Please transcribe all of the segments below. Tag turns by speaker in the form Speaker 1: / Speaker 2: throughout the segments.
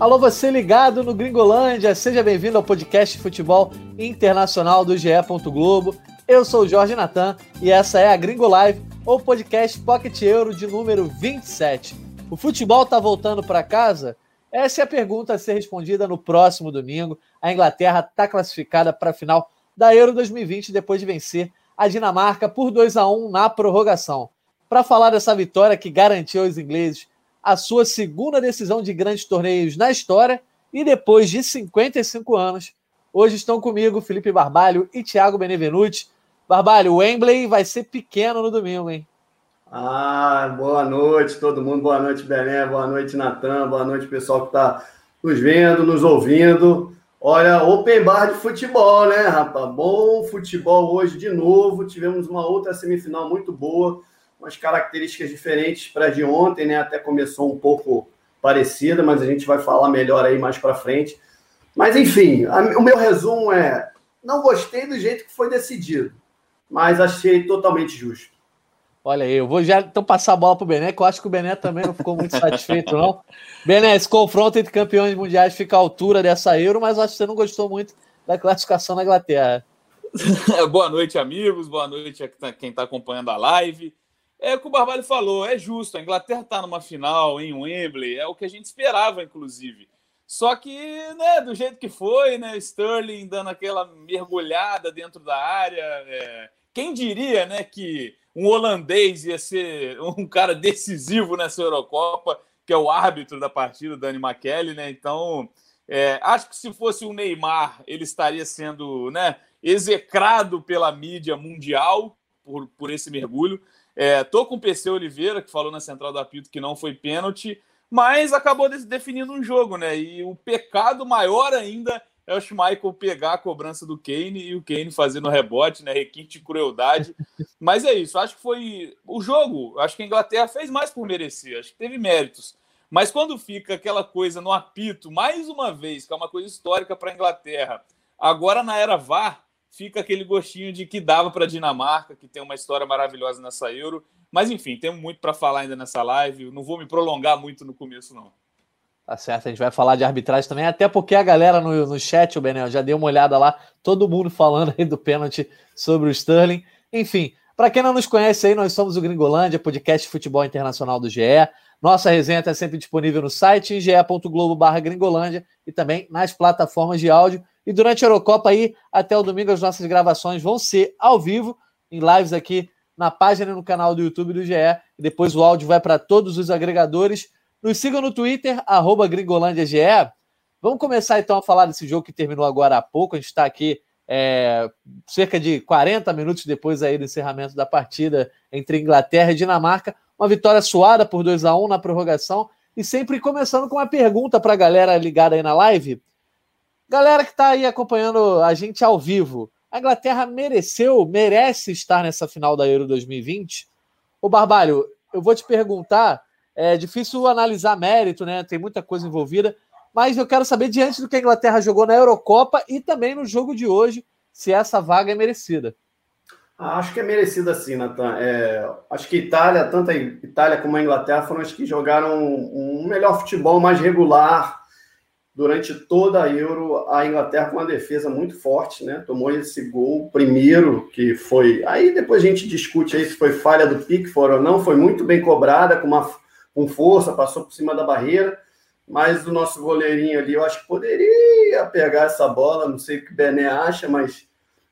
Speaker 1: Alô, você ligado no Gringolândia, seja bem-vindo ao podcast Futebol Internacional do GE. Globo. Eu sou o Jorge Natan e essa é a Gringo Live, ou podcast Pocket Euro de número 27. O futebol tá voltando para casa? Essa é a pergunta a ser respondida no próximo domingo. A Inglaterra está classificada para a final da Euro 2020 depois de vencer a Dinamarca por 2 a 1 na prorrogação. Para falar dessa vitória que garantiu aos ingleses a sua segunda decisão de grandes torneios na história e depois de 55 anos, hoje estão comigo Felipe Barbalho e Thiago Benevenuti. Barbalho, o Wembley vai ser pequeno no domingo, hein?
Speaker 2: Ah, boa noite todo mundo, boa noite Belém, boa noite Natan, boa noite pessoal que está nos vendo, nos ouvindo. Olha, open bar de futebol, né, rapaz? Bom futebol hoje de novo. Tivemos uma outra semifinal muito boa, umas características diferentes para de ontem, né? Até começou um pouco parecida, mas a gente vai falar melhor aí mais para frente. Mas enfim, a, o meu resumo é: não gostei do jeito que foi decidido, mas achei totalmente justo.
Speaker 1: Olha aí, eu vou já então passar a bola para o Bené, que eu acho que o Bené também não ficou muito satisfeito, não. Bené, esse confronto entre campeões mundiais fica à altura dessa Euro, mas acho que você não gostou muito da classificação na Inglaterra.
Speaker 3: boa noite, amigos, boa noite a quem está acompanhando a live. É o que o Barbalho falou, é justo, a Inglaterra está numa final em Wembley, é o que a gente esperava, inclusive. Só que, né, do jeito que foi, né, Sterling dando aquela mergulhada dentro da área, é... quem diria, né, que um holandês ia ser um cara decisivo nessa Eurocopa, que é o árbitro da partida, Dani McKelly, né? Então, é, acho que se fosse o Neymar, ele estaria sendo né, execrado pela mídia mundial por, por esse mergulho. É, tô com o PC Oliveira, que falou na central do apito que não foi pênalti, mas acabou definindo um jogo, né? E o pecado maior ainda é o Schmeichel pegar a cobrança do Kane e o Kane fazendo rebote, né? Requinte de crueldade. Mas é isso, acho que foi o jogo. Acho que a Inglaterra fez mais por merecer, acho que teve méritos. Mas quando fica aquela coisa no apito, mais uma vez, que é uma coisa histórica para a Inglaterra, agora na era VAR, fica aquele gostinho de que dava para a Dinamarca, que tem uma história maravilhosa nessa Euro. Mas enfim, temos muito para falar ainda nessa live. Não vou me prolongar muito no começo, não.
Speaker 1: Tá certo, a gente vai falar de arbitragem também, até porque a galera no, no chat, o Benel, já deu uma olhada lá, todo mundo falando aí do pênalti sobre o Sterling. Enfim, para quem não nos conhece aí, nós somos o Gringolândia, podcast de futebol internacional do GE. Nossa resenha está sempre disponível no site em ge.globo gringolândia e também nas plataformas de áudio. E durante a Eurocopa aí, até o domingo, as nossas gravações vão ser ao vivo, em lives aqui na página e no canal do YouTube do GE. E depois o áudio vai para todos os agregadores nos sigam no Twitter, arroba gringolândiage. Vamos começar então a falar desse jogo que terminou agora há pouco. A gente está aqui é, cerca de 40 minutos depois aí do encerramento da partida entre Inglaterra e Dinamarca. Uma vitória suada por 2 a 1 na prorrogação. E sempre começando com uma pergunta para a galera ligada aí na live. Galera que está aí acompanhando a gente ao vivo, a Inglaterra mereceu, merece estar nessa final da Euro 2020? Ô Barbalho, eu vou te perguntar é difícil analisar mérito, né? Tem muita coisa envolvida. Mas eu quero saber, diante do que a Inglaterra jogou na Eurocopa e também no jogo de hoje, se essa vaga é merecida.
Speaker 2: Ah, acho que é merecida sim, Natan. É, acho que Itália, tanto a Itália como a Inglaterra, foram as que jogaram um melhor futebol, mais regular durante toda a Euro. A Inglaterra com uma defesa muito forte, né? Tomou esse gol primeiro, que foi. Aí depois a gente discute aí se foi falha do Pickford ou não. Foi muito bem cobrada, com uma com força, passou por cima da barreira, mas o nosso goleirinho ali, eu acho que poderia pegar essa bola, não sei o que o Bené acha, mas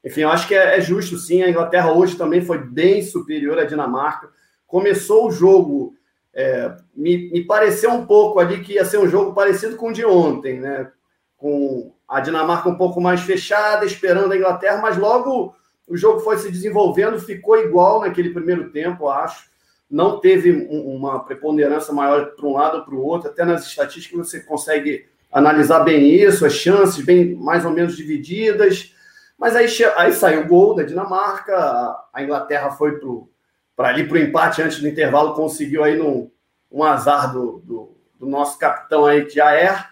Speaker 2: enfim, eu acho que é, é, justo sim. A Inglaterra hoje também foi bem superior à Dinamarca. Começou o jogo, é, me, me pareceu um pouco ali que ia ser um jogo parecido com o de ontem, né? Com a Dinamarca um pouco mais fechada, esperando a Inglaterra, mas logo o jogo foi se desenvolvendo, ficou igual naquele primeiro tempo, acho não teve uma preponderância maior para um lado ou para o outro, até nas estatísticas você consegue analisar bem isso, as chances bem mais ou menos divididas, mas aí, aí saiu o gol da Dinamarca, a Inglaterra foi para ali para o empate antes do intervalo, conseguiu aí no, um azar do, do, do nosso capitão aí, que já é,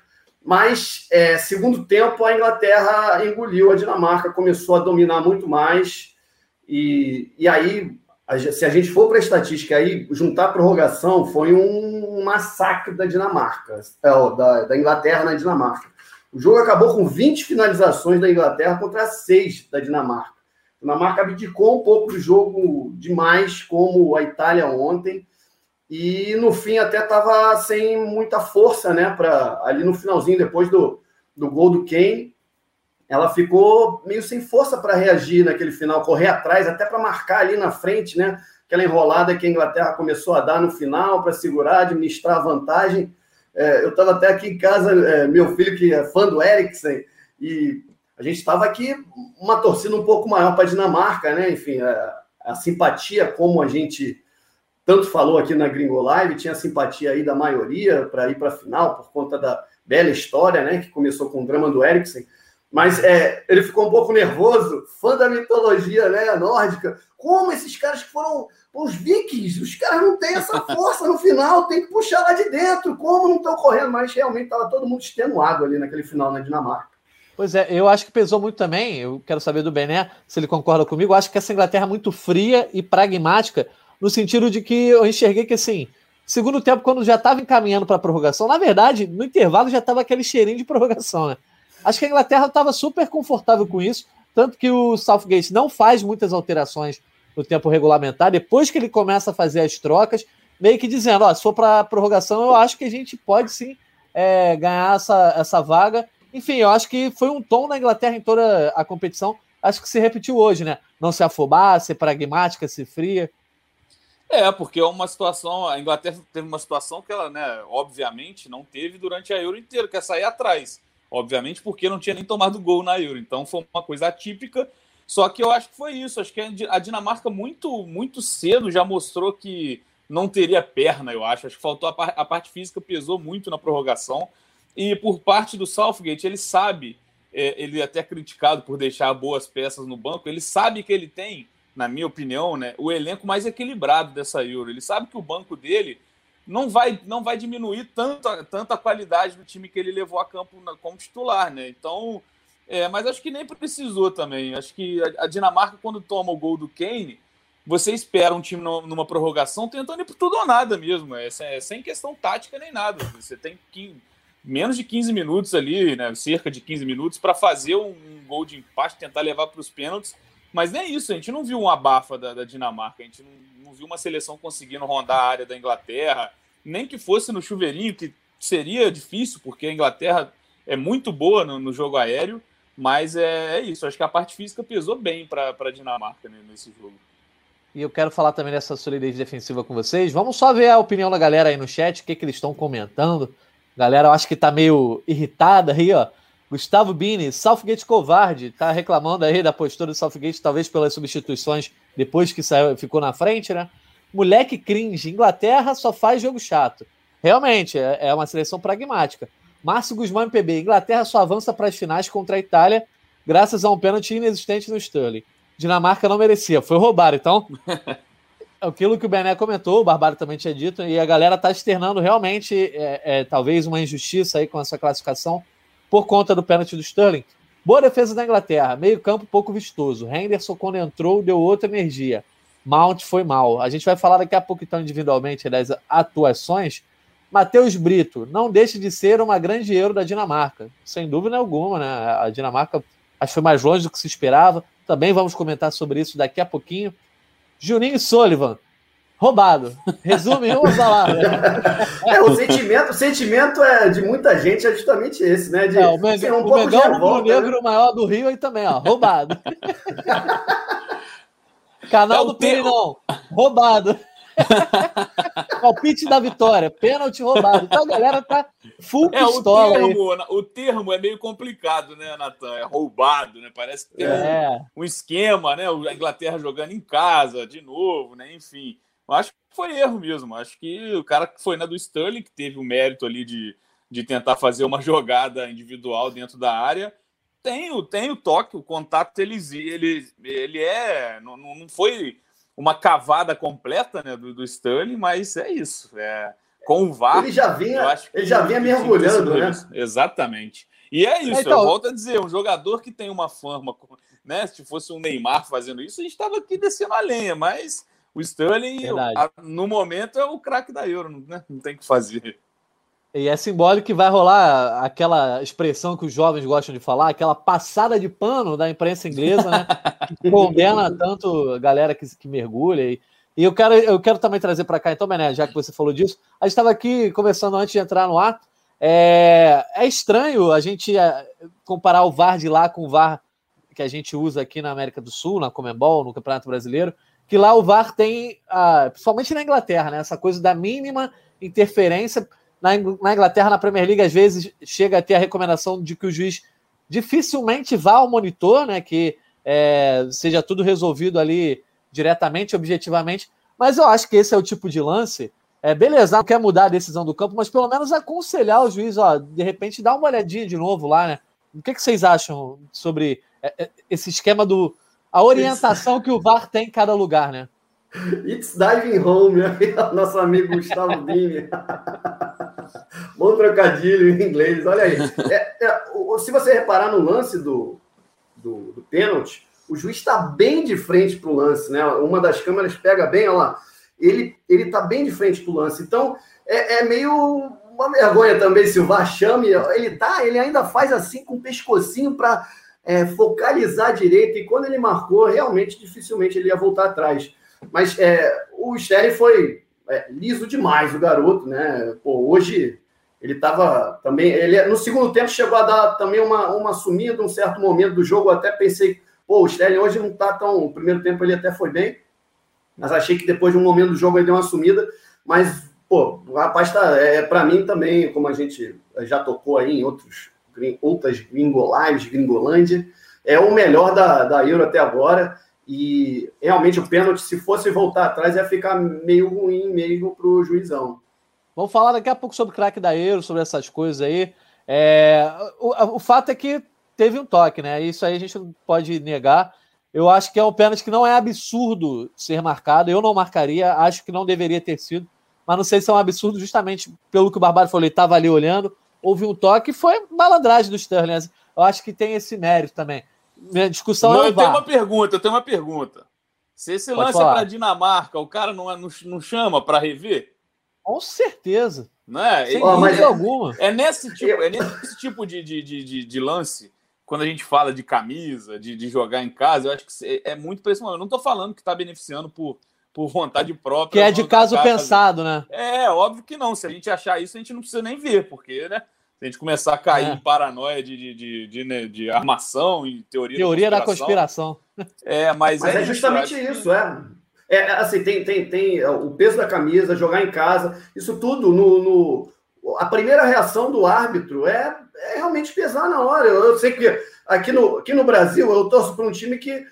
Speaker 2: mas é, segundo tempo a Inglaterra engoliu a Dinamarca, começou a dominar muito mais, e, e aí se a gente for para a estatística aí, juntar a prorrogação foi um massacre da Dinamarca, é, da, da Inglaterra na Dinamarca. O jogo acabou com 20 finalizações da Inglaterra contra 6 da Dinamarca. A Dinamarca abdicou um pouco do jogo demais, como a Itália ontem, e no fim até estava sem muita força, né? Pra, ali no finalzinho, depois do, do gol do Kane, ela ficou meio sem força para reagir naquele final, correr atrás, até para marcar ali na frente, né? Aquela enrolada que a Inglaterra começou a dar no final para segurar, administrar a vantagem. É, eu estava até aqui em casa, é, meu filho que é fã do Eriksen, e a gente estava aqui uma torcida um pouco maior para a Dinamarca, né? Enfim, a, a, simpatia, como a gente tanto falou aqui na Gringo Live, tinha simpatia aí da maioria para ir para a final por conta da bela história, né? Que começou com o drama do Eriksen. Mas é, ele ficou um pouco nervoso, fã da mitologia né, nórdica. Como esses caras que foram os vikings, os caras não têm essa força no final, tem que puxar lá de dentro. Como não estão correndo? Mas realmente estava todo mundo extenuado ali naquele final na Dinamarca.
Speaker 1: Pois é, eu acho que pesou muito também. Eu quero saber do Bené se ele concorda comigo. Eu acho que essa Inglaterra é muito fria e pragmática, no sentido de que eu enxerguei que assim, segundo tempo, quando já estava encaminhando para a prorrogação, na verdade, no intervalo já estava aquele cheirinho de prorrogação, né? Acho que a Inglaterra estava super confortável com isso, tanto que o Southgate não faz muitas alterações no tempo regulamentar. Depois que ele começa a fazer as trocas, meio que dizendo: ó, se for para prorrogação, eu acho que a gente pode sim é, ganhar essa, essa vaga. Enfim, eu acho que foi um tom na Inglaterra em toda a competição. Acho que se repetiu hoje, né? Não se afobar, ser pragmática, ser fria.
Speaker 3: É, porque é uma situação. A Inglaterra teve uma situação que ela, né, obviamente, não teve durante a Euro inteira, que é sair atrás obviamente, porque não tinha nem tomado gol na Euro. Então foi uma coisa atípica. Só que eu acho que foi isso. Acho que a Dinamarca muito, muito cedo já mostrou que não teria perna, eu acho. Acho que faltou a, par a parte física, pesou muito na prorrogação. E por parte do Southgate, ele sabe, é, ele é até criticado por deixar boas peças no banco, ele sabe que ele tem, na minha opinião, né, o elenco mais equilibrado dessa Euro. Ele sabe que o banco dele não vai, não vai diminuir tanto, tanto a qualidade do time que ele levou a campo na, como titular, né? Então, é, mas acho que nem precisou também. Acho que a, a, Dinamarca, quando toma o gol do Kane, você espera um time numa, prorrogação tentando ir por tudo ou nada mesmo. É, é sem questão tática nem nada. Você tem que, menos de 15 minutos ali, né? Cerca de 15 minutos para fazer um, gol de empate, tentar levar para os pênaltis. Mas nem isso, a gente não viu um abafa da, da Dinamarca, a gente não, não, viu uma seleção conseguindo rondar a área da Inglaterra, nem que fosse no chuveirinho, que seria difícil, porque a Inglaterra é muito boa no, no jogo aéreo, mas é, é, isso, acho que a parte física pesou bem para a Dinamarca né, nesse jogo.
Speaker 1: E eu quero falar também dessa solidez defensiva com vocês. Vamos só ver a opinião da galera aí no chat, o que, que eles estão comentando. Galera, eu acho que está meio irritada aí, ó. Gustavo Bini, Southgate covarde, tá reclamando aí da postura do Southgate, talvez pelas substituições depois que saiu, ficou na frente, né? Moleque cringe, Inglaterra só faz jogo chato. Realmente, é, é uma seleção pragmática. Márcio Guzmão MPB, Inglaterra só avança para as finais contra a Itália graças a um pênalti inexistente no Sterling. Dinamarca não merecia, foi roubado. Então, aquilo que o Bené comentou, o Barbaro também tinha dito, e a galera tá externando realmente, é, é, talvez, uma injustiça aí com essa classificação por conta do pênalti do Sterling. Boa defesa da Inglaterra, meio campo pouco vistoso. Henderson, quando entrou, deu outra energia. Mount foi mal. A gente vai falar daqui a pouco, então, individualmente das atuações. Matheus Brito, não deixe de ser uma grande euro da Dinamarca. Sem dúvida alguma, né? A Dinamarca acho que foi mais longe do que se esperava. Também vamos comentar sobre isso daqui a pouquinho. Juninho Sullivan, roubado. Resume uma palavra.
Speaker 2: É, o sentimento, o sentimento é de muita gente é justamente esse, né? De,
Speaker 1: é, o Mengão, um o, Mengão, o né? negro maior do Rio aí também, ó, roubado. Canal é do Pirinão, roubado. Palpite da vitória, pênalti roubado. Então a galera tá full
Speaker 3: é, pistola. O termo, aí. o termo é meio complicado, né, Natan? É roubado, né? Parece que tem é. um, um, esquema, né? A Inglaterra jogando em casa de novo, né? Enfim. Acho que foi erro mesmo. Acho que o cara que foi na do Sterling, que teve o mérito ali de, de tentar fazer uma jogada individual dentro da área, tem o, tem o toque, o contato, ele, ele, ele é. Não, não foi uma cavada completa né, do, do Sterling, mas é isso. É, com o VAR.
Speaker 2: Ele já vinha, ele já vinha mergulhando, né?
Speaker 3: Exatamente. E é isso, então, eu volto a dizer, um jogador que tem uma fama, né? Se fosse um Neymar fazendo isso, a gente estava aqui descendo a lenha, mas O Sterling, no momento, é o craque da Euro, né? não tem o que fazer.
Speaker 1: E é simbólico que vai rolar aquela expressão que os jovens gostam de falar, aquela passada de pano da imprensa inglesa, né? Que condena tanto a galera que, que mergulha. E, e, eu, quero, eu quero também trazer para cá, então, Bené, já que você falou disso, a gente estava aqui conversando antes de entrar no ar. É, é estranho a gente é, comparar o VAR de lá com o VAR que a gente usa aqui na América do Sul, na Comembol, no Campeonato Brasileiro, que lá o VAR tem, principalmente na Inglaterra, né, essa coisa da mínima interferência na, Inglaterra, na Premier League, às vezes chega a ter a recomendação de que o juiz dificilmente vá ao monitor, né? Que é, seja tudo resolvido ali diretamente, objetivamente. Mas eu acho que esse é o tipo de lance. É, beleza, não quer mudar a decisão do campo, mas pelo menos aconselhar o juiz, ó, de repente dá uma olhadinha de novo lá, né? O que, que vocês acham sobre é, é, esse esquema do. a orientação que o VAR tem em cada lugar, né?
Speaker 2: It's diving home, né? nosso amigo Gustavo Dini. Bom trocadilho em inglês, olha aí. É, é, se você reparar no lance do, do, do pênalti, o juiz está bem de frente para o lance, né? Uma das câmeras pega bem, olha lá. Ele está bem de frente para o lance. Então, é, é, meio uma vergonha também se o VAR chame. Ele tá, ele ainda faz assim com o pescocinho para é, focalizar direito. E quando ele marcou, realmente, dificilmente ele ia voltar atrás. Mas é, o Sterling foi é, liso demais, o garoto, né? Pô, hoje ele estava também. Ele, no segundo tempo chegou a dar também uma, uma sumida, um certo momento do jogo. Eu até pensei, pô, o Sterling hoje não está tão. O primeiro tempo ele até foi bem, mas achei que depois de um momento do jogo ele deu uma sumida. Mas, pô, o rapaz tá. É, para mim também, como a gente já tocou aí em outros, outras gringolives, Gringolândia, é o melhor da, da Euro até agora. E realmente o pênalti, se fosse voltar atrás, ia ficar meio ruim mesmo para o juizão.
Speaker 1: Vamos falar daqui a pouco sobre o craque da Euro, sobre essas coisas aí. É, o, o, fato é que teve um toque, né? Isso aí a gente não pode negar. Eu acho que é um pênalti que não é absurdo ser marcado. Eu não marcaria, acho que não deveria ter sido. Mas não sei se é um absurdo, justamente pelo que o Barbado falou, ele estava ali olhando, houve um toque, foi malandragem do Sterling. Eu acho que tem esse mérito também. Minha discussão
Speaker 3: não,
Speaker 1: é
Speaker 3: eu tenho uma pergunta, eu tenho uma pergunta. Se esse Pode lance é falar. é para Dinamarca, o cara não, é, não, não chama para rever?
Speaker 1: Com certeza.
Speaker 3: Não é? Sem
Speaker 1: oh, mas alguma.
Speaker 3: É nesse tipo, é nesse tipo de, de, de, de, lance, quando a gente fala de camisa, de, de jogar em casa, eu acho que é muito para esse momento. Eu não estou falando que está beneficiando por, por vontade própria.
Speaker 1: Que é de caso pensado, né?
Speaker 3: É, óbvio que não. Se a gente achar isso, a gente não precisa nem ver, porque, né? Se a gente começar a cair é. em paranoia de, de, de, de, né, de armação e teoria,
Speaker 1: teoria da conspiração.
Speaker 3: Da conspiração. É, mas,
Speaker 2: mas é,
Speaker 3: é,
Speaker 2: justamente isso, é. É assim, tem, tem, tem é, o peso da camisa, jogar em casa, isso tudo no, no a primeira reação do árbitro é, é realmente pesar na hora. Eu, eu, sei que aqui no, aqui no Brasil eu torço para um time que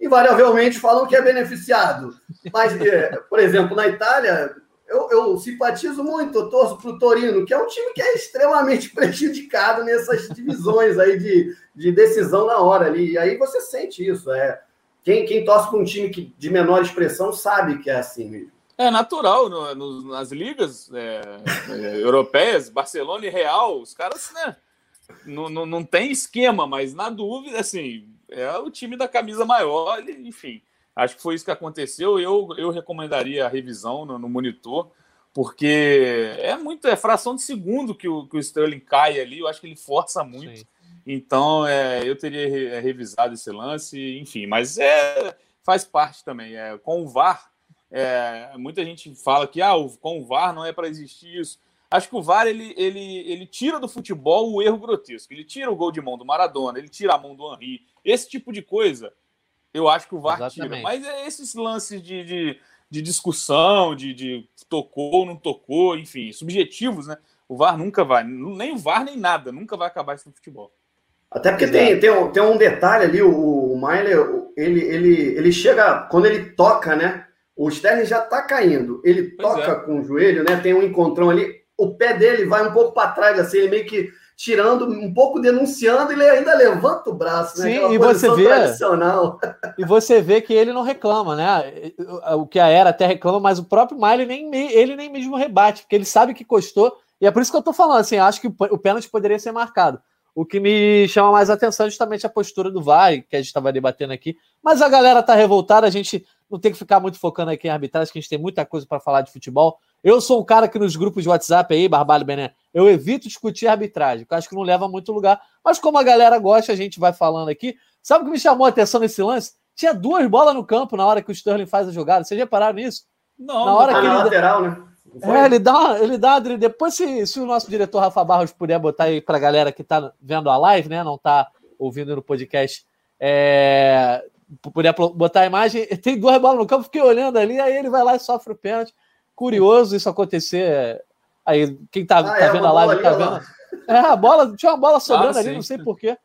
Speaker 2: invariavelmente falam que é beneficiado. Mas, é, por exemplo, na Itália, eu, eu simpatizo muito, eu torço para o Torino, que é um time que é extremamente prejudicado nessas divisões aí de, de decisão na hora ali. E aí você sente isso. É, quem, quem torce para um time que, de menor expressão sabe que é assim mesmo.
Speaker 3: É natural no, no, nas ligas é, é, europeias, Barcelona e Real, os caras, né? Não, não, não tem esquema, mas na dúvida, assim, é o time da camisa maior, enfim. Acho que foi isso que aconteceu. Eu, eu recomendaria a revisão no, no monitor, porque é muito, é fração de segundo que o, que o Sterling cai ali. Eu acho que ele força muito. Sim. Então, é, eu teria re, é, revisado esse lance, enfim, mas é, faz parte também. É, com o VAR, é, muita gente fala que ah, com o VAR não é para existir isso. Acho que o VAR ele, ele, ele tira do futebol o erro grotesco. Ele tira o gol de mão do Maradona, ele tira a mão do Henry. Esse tipo de coisa eu acho que o VAR Exatamente. tira. Mas é esses lances de, de, de discussão, de, de tocou ou não tocou, enfim, subjetivos, né? O VAR nunca vai, nem o VAR nem nada, nunca vai acabar isso no futebol.
Speaker 2: Até porque tem, tem, um, tem um detalhe ali, o, o ele, ele, ele chega, quando ele toca, né? O Sterling já tá caindo. Ele pois toca é. com o joelho, né? Tem um encontrão ali. O pé dele vai um pouco para trás, assim, ele meio que tirando, um pouco denunciando, ele ainda levanta o braço,
Speaker 1: né? Sim, e você vê. Tradicional. E você vê que ele não reclama, né? O que a Era até reclama, mas o próprio Miley nem ele nem mesmo rebate, porque ele sabe que custou. E é por isso que eu tô falando, assim, acho que o pênalti poderia ser marcado. O que me chama mais atenção é justamente a postura do VAR, que a gente estava debatendo aqui. Mas a galera tá revoltada, a gente não tem que ficar muito focando aqui em arbitragem, que a gente tem muita coisa para falar de futebol. Eu sou um cara que nos grupos de WhatsApp aí, Barbalho Bené, eu evito discutir arbitragem, porque eu acho que não leva a muito lugar. Mas como a galera gosta, a gente vai falando aqui. Sabe o que me chamou a atenção nesse lance? Tinha duas bolas no campo na hora que o Sterling faz a jogada. Vocês repararam nisso?
Speaker 2: Não, na hora tá que ele... lateral, né?
Speaker 1: É, ele dá, ele dá, depois se, se o nosso diretor Rafa Barros puder botar aí para a galera que está vendo a live, né, não está ouvindo no podcast, é, puder botar a imagem, tem duas bolas no campo, fiquei olhando ali, aí ele vai lá e sofre o pênalti. Curioso isso acontecer. Aí, quem tá, ah, tá é, vendo a live tá vendo. É, a bola, tinha uma bola sobrando ah, ali, não sei porquê.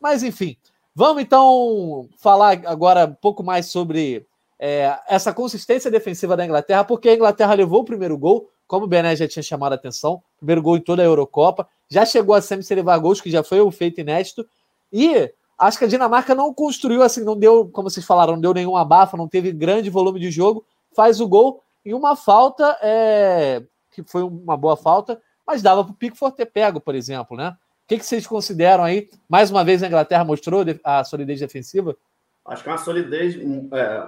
Speaker 1: Mas enfim, vamos então falar agora um pouco mais sobre é, essa consistência defensiva da Inglaterra, porque a Inglaterra levou o primeiro gol, como o Bené já tinha chamado a atenção, primeiro gol em toda a Eurocopa, já chegou a semi sem levar gols, que já foi um feito inédito, e acho que a Dinamarca não construiu assim, não deu, como vocês falaram, não deu nenhum abafa, não teve grande volume de jogo, faz o gol e uma falta, é, que foi uma boa falta, mas dava para o Pickford ter pego, por exemplo, né? O que, que vocês consideram aí? Mais uma vez a Inglaterra mostrou a solidez defensiva?
Speaker 2: Acho que é uma solidez, é,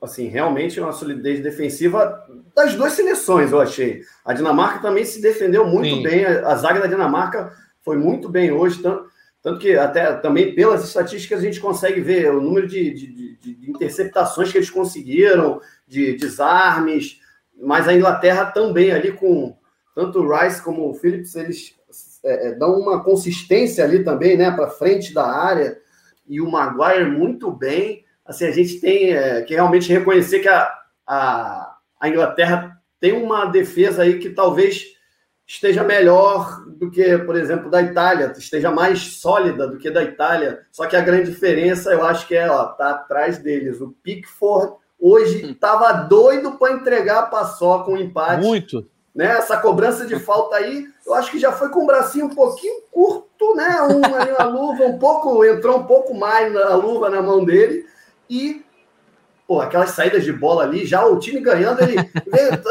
Speaker 2: assim, realmente uma solidez defensiva das duas seleções, eu achei. A Dinamarca também se defendeu muito Sim. bem, a, a zaga da Dinamarca foi muito bem hoje, tanto, tanto que até também pelas estatísticas a gente consegue ver o número de, de, de, de interceptações que eles conseguiram, de desarmes, mas a Inglaterra também ali com tanto o Rice como o Phillips, eles é, é dão uma consistência ali também, né, para frente da área, e o Maguire muito bem. Assim, a gente tem é, que realmente reconhecer que a, a, a Inglaterra tem uma defesa aí que talvez esteja melhor do que, por exemplo, da Itália, esteja mais sólida do que da Itália. Só que a grande diferença, eu acho que é, ó, tá atrás deles. O Pickford hoje estava hum. doido para entregar a paçoca um empate.
Speaker 1: Muito.
Speaker 2: Né? Essa cobrança de falta aí, eu acho que já foi com o bracinho um pouquinho curto, né? Um, luva um pouco, entrou um pouco mais na luva na mão dele e pô, aquelas saídas de bola ali, já o time ganhando, ele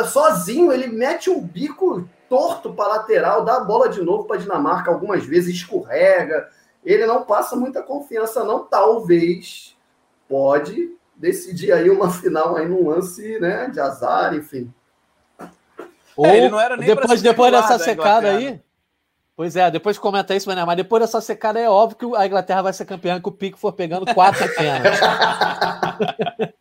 Speaker 2: sozinho, ele mete um bico torto para lateral, dá a bola de novo para Dinamarca algumas vezes, escorrega. Ele não passa muita confiança, não. Talvez pode decidir aí uma final aí num lance né, de azar, enfim.
Speaker 1: Ou é, ele não era nem depois, depois dessa secada aí. Pois é, depois comenta isso, mas depois dessa secada é óbvio que a Inglaterra vai ser campeã que o Pique for pegando quatro apenas.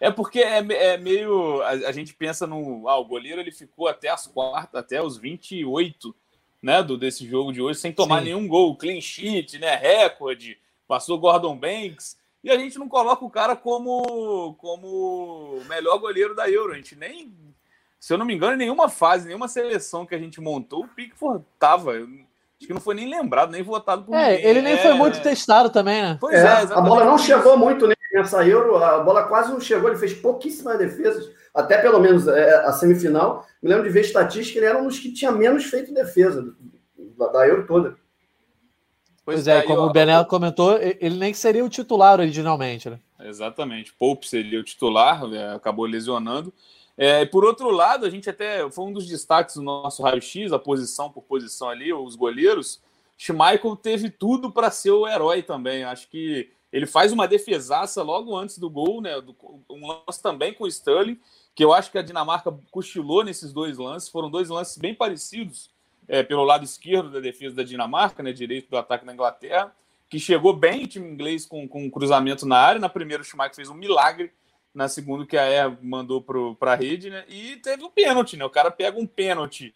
Speaker 3: é porque é, é meio. A, a, gente pensa no. Ah, o goleiro ele ficou até as quartas, até os 28 né, do, desse jogo de hoje, sem tomar Sim. nenhum gol. Clean sheet, né? Recorde. Passou Gordon Banks e a gente não coloca o cara como como melhor goleiro da Euro. A gente nem, se eu não me engano, em nenhuma fase, nenhuma seleção que a gente montou, o Pickford tava. Acho que não foi nem lembrado, nem votado por
Speaker 1: é, ninguém. Ele nem é... foi muito testado também, né?
Speaker 2: Pois é, é a bola não chegou muito nessa Euro, a bola quase não chegou, ele fez pouquíssimas defesas, até pelo menos é, a semifinal. Me lembro de ver estatística, ele era um dos que tinha menos feito defesa da, da Euro toda.
Speaker 1: Pois, pois é, é como o Benel comentou, ele nem seria o titular originalmente, né?
Speaker 3: Exatamente. Pope seria o titular, é, acabou lesionando. É, por outro lado, a gente até foi um dos destaques do nosso raio-x, a posição por posição ali, os goleiros. Schmeichel teve tudo para ser o herói também. Acho que ele faz uma defesaça logo antes do gol, né? Um lance também com o Sterling, que eu acho que a Dinamarca cochilou nesses dois lances. Foram dois lances bem parecidos é, pelo lado esquerdo da defesa da Dinamarca, né, direito do ataque da Inglaterra, que chegou bem o time inglês com, com um cruzamento na área. Na primeira, o Schumacher fez um milagre. Na segunda, que a Air mandou para a rede, né? E teve um pênalti, né? O cara pega um pênalti.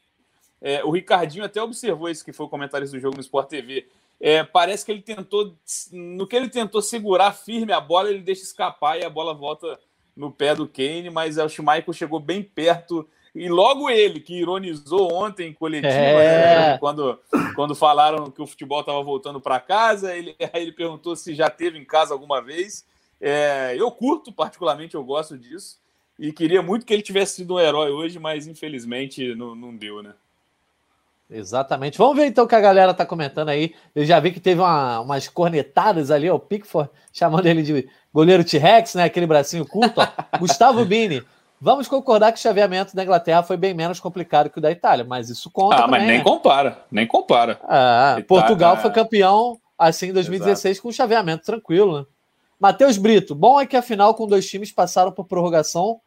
Speaker 3: É, o Ricardinho até observou isso, que foi o comentarista do jogo no Sport TV. É, parece que ele tentou, no que ele tentou segurar firme a bola, ele deixa escapar e a bola volta no pé do Kane, mas o Schmeichel chegou bem perto e logo ele, que ironizou ontem em coletiva, é. né, quando, quando falaram que o futebol estava voltando para casa, ele, aí ele perguntou se já teve em casa alguma vez. É, eu curto, particularmente, eu gosto disso. E queria muito que ele tivesse sido um herói hoje, mas infelizmente não, não deu, né?
Speaker 1: Exatamente. Vamos ver então o que a galera tá comentando aí. Eu já vi que teve uma, umas cornetadas ali, ó, o Pickford chamando ele de goleiro T-Rex, né? Aquele bracinho curto. Ó. Gustavo Bini. Vamos concordar que o chaveamento da Inglaterra foi bem menos complicado que o da Itália, mas isso conta. Ah,
Speaker 3: também, mas nem né? compara, nem compara.
Speaker 1: Ah, Portugal foi campeão assim em 2016 Exato. com um chaveamento tranquilo, né? Matheus Brito, bom é que afinal, com dois times passaram por prorrogação,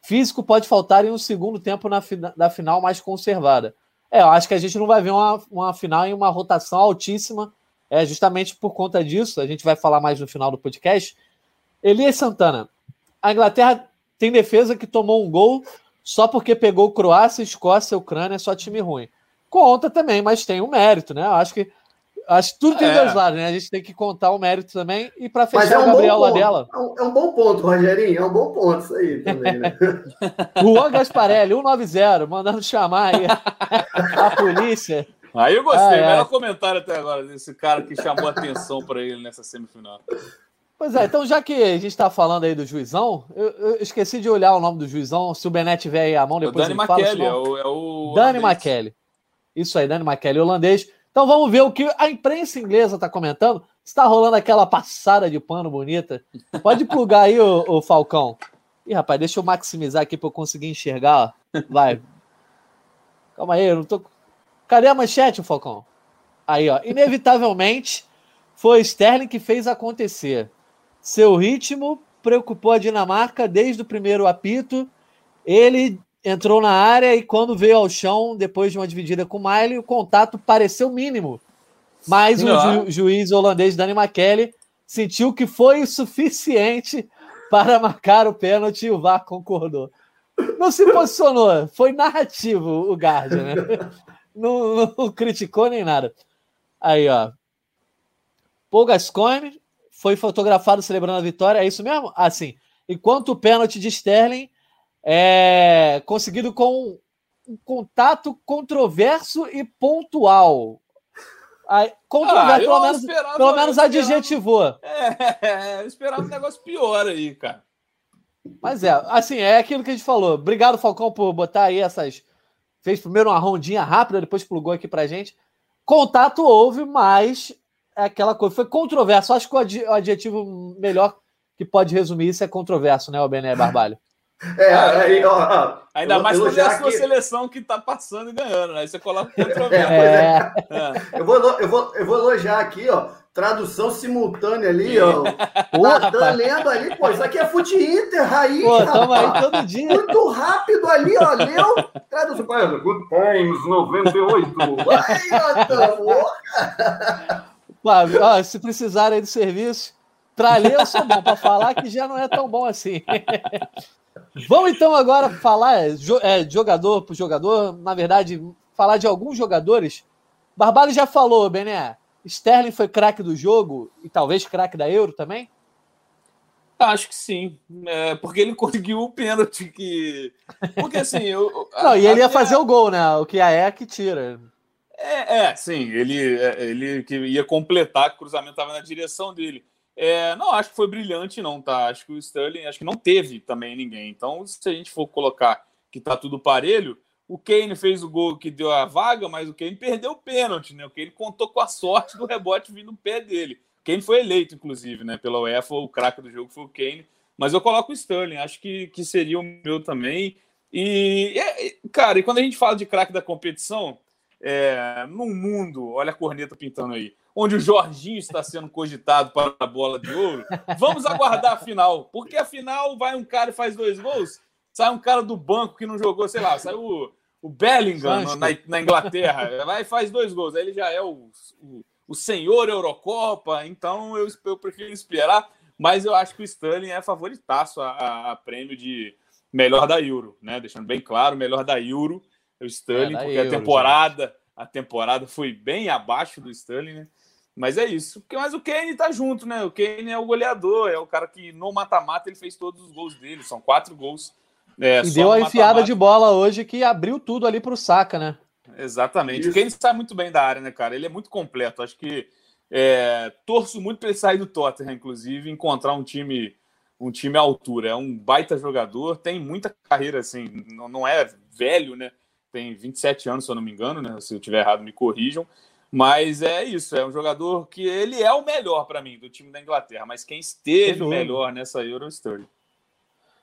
Speaker 1: físico pode faltar em um segundo tempo na, na final mais conservada. É, eu acho que a gente não vai ver uma, uma final em uma rotação altíssima, é justamente por conta disso. A gente vai falar mais no final do podcast. Elias Santana, a Inglaterra tem defesa que tomou um gol só porque pegou Croácia, Escócia, Ucrânia, só time ruim. Conta também, mas tem um mérito, né? Eu acho que acho que tudo tem é. dois lados, né? A gente tem que contar o mérito também. E para fechar, é um o Gabriel Ladela.
Speaker 2: É um, é um bom ponto, Rogerinho. É um bom ponto isso aí também, né?
Speaker 1: Juan Gasparelli, 190, mandando chamar aí a polícia.
Speaker 3: Aí eu gostei, ah, é. melhor comentário até agora desse cara que chamou atenção para ele nessa semifinal.
Speaker 1: Pois é, então já que a gente está falando aí do juizão, eu, eu, esqueci de olhar o nome do juizão. Se o Benet tiver aí a mão, depois
Speaker 3: é o
Speaker 1: Dani
Speaker 3: McKelly, é o, é o
Speaker 1: Dani McKelly. Isso aí, Dani McKelly, holandês. Então vamos ver o que a imprensa inglesa está comentando. Está rolando aquela passada de pano bonita. Pode plugar aí, o, o Falcão. Ih, rapaz, deixa eu maximizar aqui para eu conseguir enxergar. Vai. Calma aí, eu não tô. Cadê a manchete, Falcão? Aí, ó. Inevitavelmente, foi Sterling que fez acontecer. Seu ritmo preocupou a Dinamarca desde o primeiro apito. Ele entrou na área e quando veio ao chão, depois de uma dividida com o Miley, o contato pareceu mínimo. Mas Não. o ju juiz holandês Danny McKelly sentiu que foi o suficiente para marcar o pênalti e o VAR concordou. Não se posicionou, foi narrativo o Guardian, né? Não, não criticou nem nada. Aí, ó. Paul Gascoigne foi fotografado celebrando a vitória. É isso mesmo? Assim, enquanto o pênalti de Sterling é conseguido com um contato controverso e pontual. Aí, controverso, ah, pelo menos, esperava, pelo menos adjetivou.
Speaker 3: É, eu esperava um negócio pior aí, cara.
Speaker 1: Mas é, assim, é aquilo que a gente falou. Obrigado, Falcão, por botar aí essas. Fez primeiro uma rondinha rápida, depois plugou aqui pra gente. Contato houve, mas é aquela coisa. Foi controverso. Acho que o adjetivo melhor que pode resumir isso é controverso, né, o Bené Barbalho?
Speaker 2: É, aí, ó, ó,
Speaker 3: Ainda mais quando é a sua que... seleção que tá passando e ganhando, né? Aí você coloca controverso. É,
Speaker 2: é. Eu, vou, eu, vou, eu vou elogiar aqui, ó. Tradução simultânea ali, ó. Natan lendo ali, pô, isso aqui é Fute Inter, raiz, pô,
Speaker 1: tamo aí todo dia.
Speaker 2: Muito rápido ali, ó. Leu. Tradução. Good Times 98. Aí,
Speaker 1: Natan, ah, se precisarem de serviço, para ler eu sou bom, para falar que já não é tão bom assim. Vamos então agora falar é, é jogador por jogador, na verdade, falar de alguns jogadores. Barbalho já falou, Bené. Sterling foi craque do jogo e talvez craque da Euro também?
Speaker 3: Acho que sim, é, porque ele conseguiu o pênalti que. Porque assim. Eu,
Speaker 1: Não, e ele ia fazer o gol, né? O que a é que tira.
Speaker 3: É, é, sim, ele, é, ele que ia completar, que o cruzamento estava na direção dele. É, não acho que foi brilhante, não, tá? Acho que o Sterling, acho que não teve também ninguém. Então, se a gente for colocar que tá tudo parelho, o Kane fez o gol que deu a vaga, mas o Kane perdeu o pênalti, né? O Kane contou com a sorte do rebote vindo no pé dele. O Kane foi eleito, inclusive, né? Pela UEFA, o craque do jogo foi o Kane. Mas eu coloco o Sterling, acho que, que seria o meu também. E, cara, e quando a gente fala de craque da competição, é, num mundo, olha a corneta pintando aí, onde o Jorginho está sendo cogitado para a bola de ouro, vamos aguardar a final. Porque a final vai um cara e faz dois gols, sai um cara do banco que não jogou, sei lá, sai o, o Bellingham na, na, Inglaterra, vai e faz dois gols. Aí ele já é o, o, o senhor Eurocopa, então eu, eu prefiro esperar. Mas eu acho que o Sterling é favoritaço a, a, a prêmio de melhor da Euro, né? Deixando bem claro, melhor da Euro o Sterling, porque Euro, a temporada, gente. a temporada foi bem abaixo do Sterling, né? Mas é isso. Mas o Kane tá junto, né? O Kane é o goleador, é o cara que no mata-mata ele fez todos os gols dele, são quatro gols.
Speaker 1: É, e deu a enfiada de bola hoje que abriu tudo ali pro Saka, né?
Speaker 3: Exatamente. Isso. O Kane sai muito bem da área, né, cara? Ele é muito completo. Acho que é, torço muito para ele sair do Tottenham, inclusive, encontrar um time um time à altura. É um baita jogador, tem muita carreira, assim, não, não é velho, né? Tem 27 anos, se eu não me engano, né? Se eu tiver errado, me corrijam. Mas é isso, é um jogador que ele é o melhor para mim do time da Inglaterra, mas quem esteve melhor nessa Euro é o Sterling.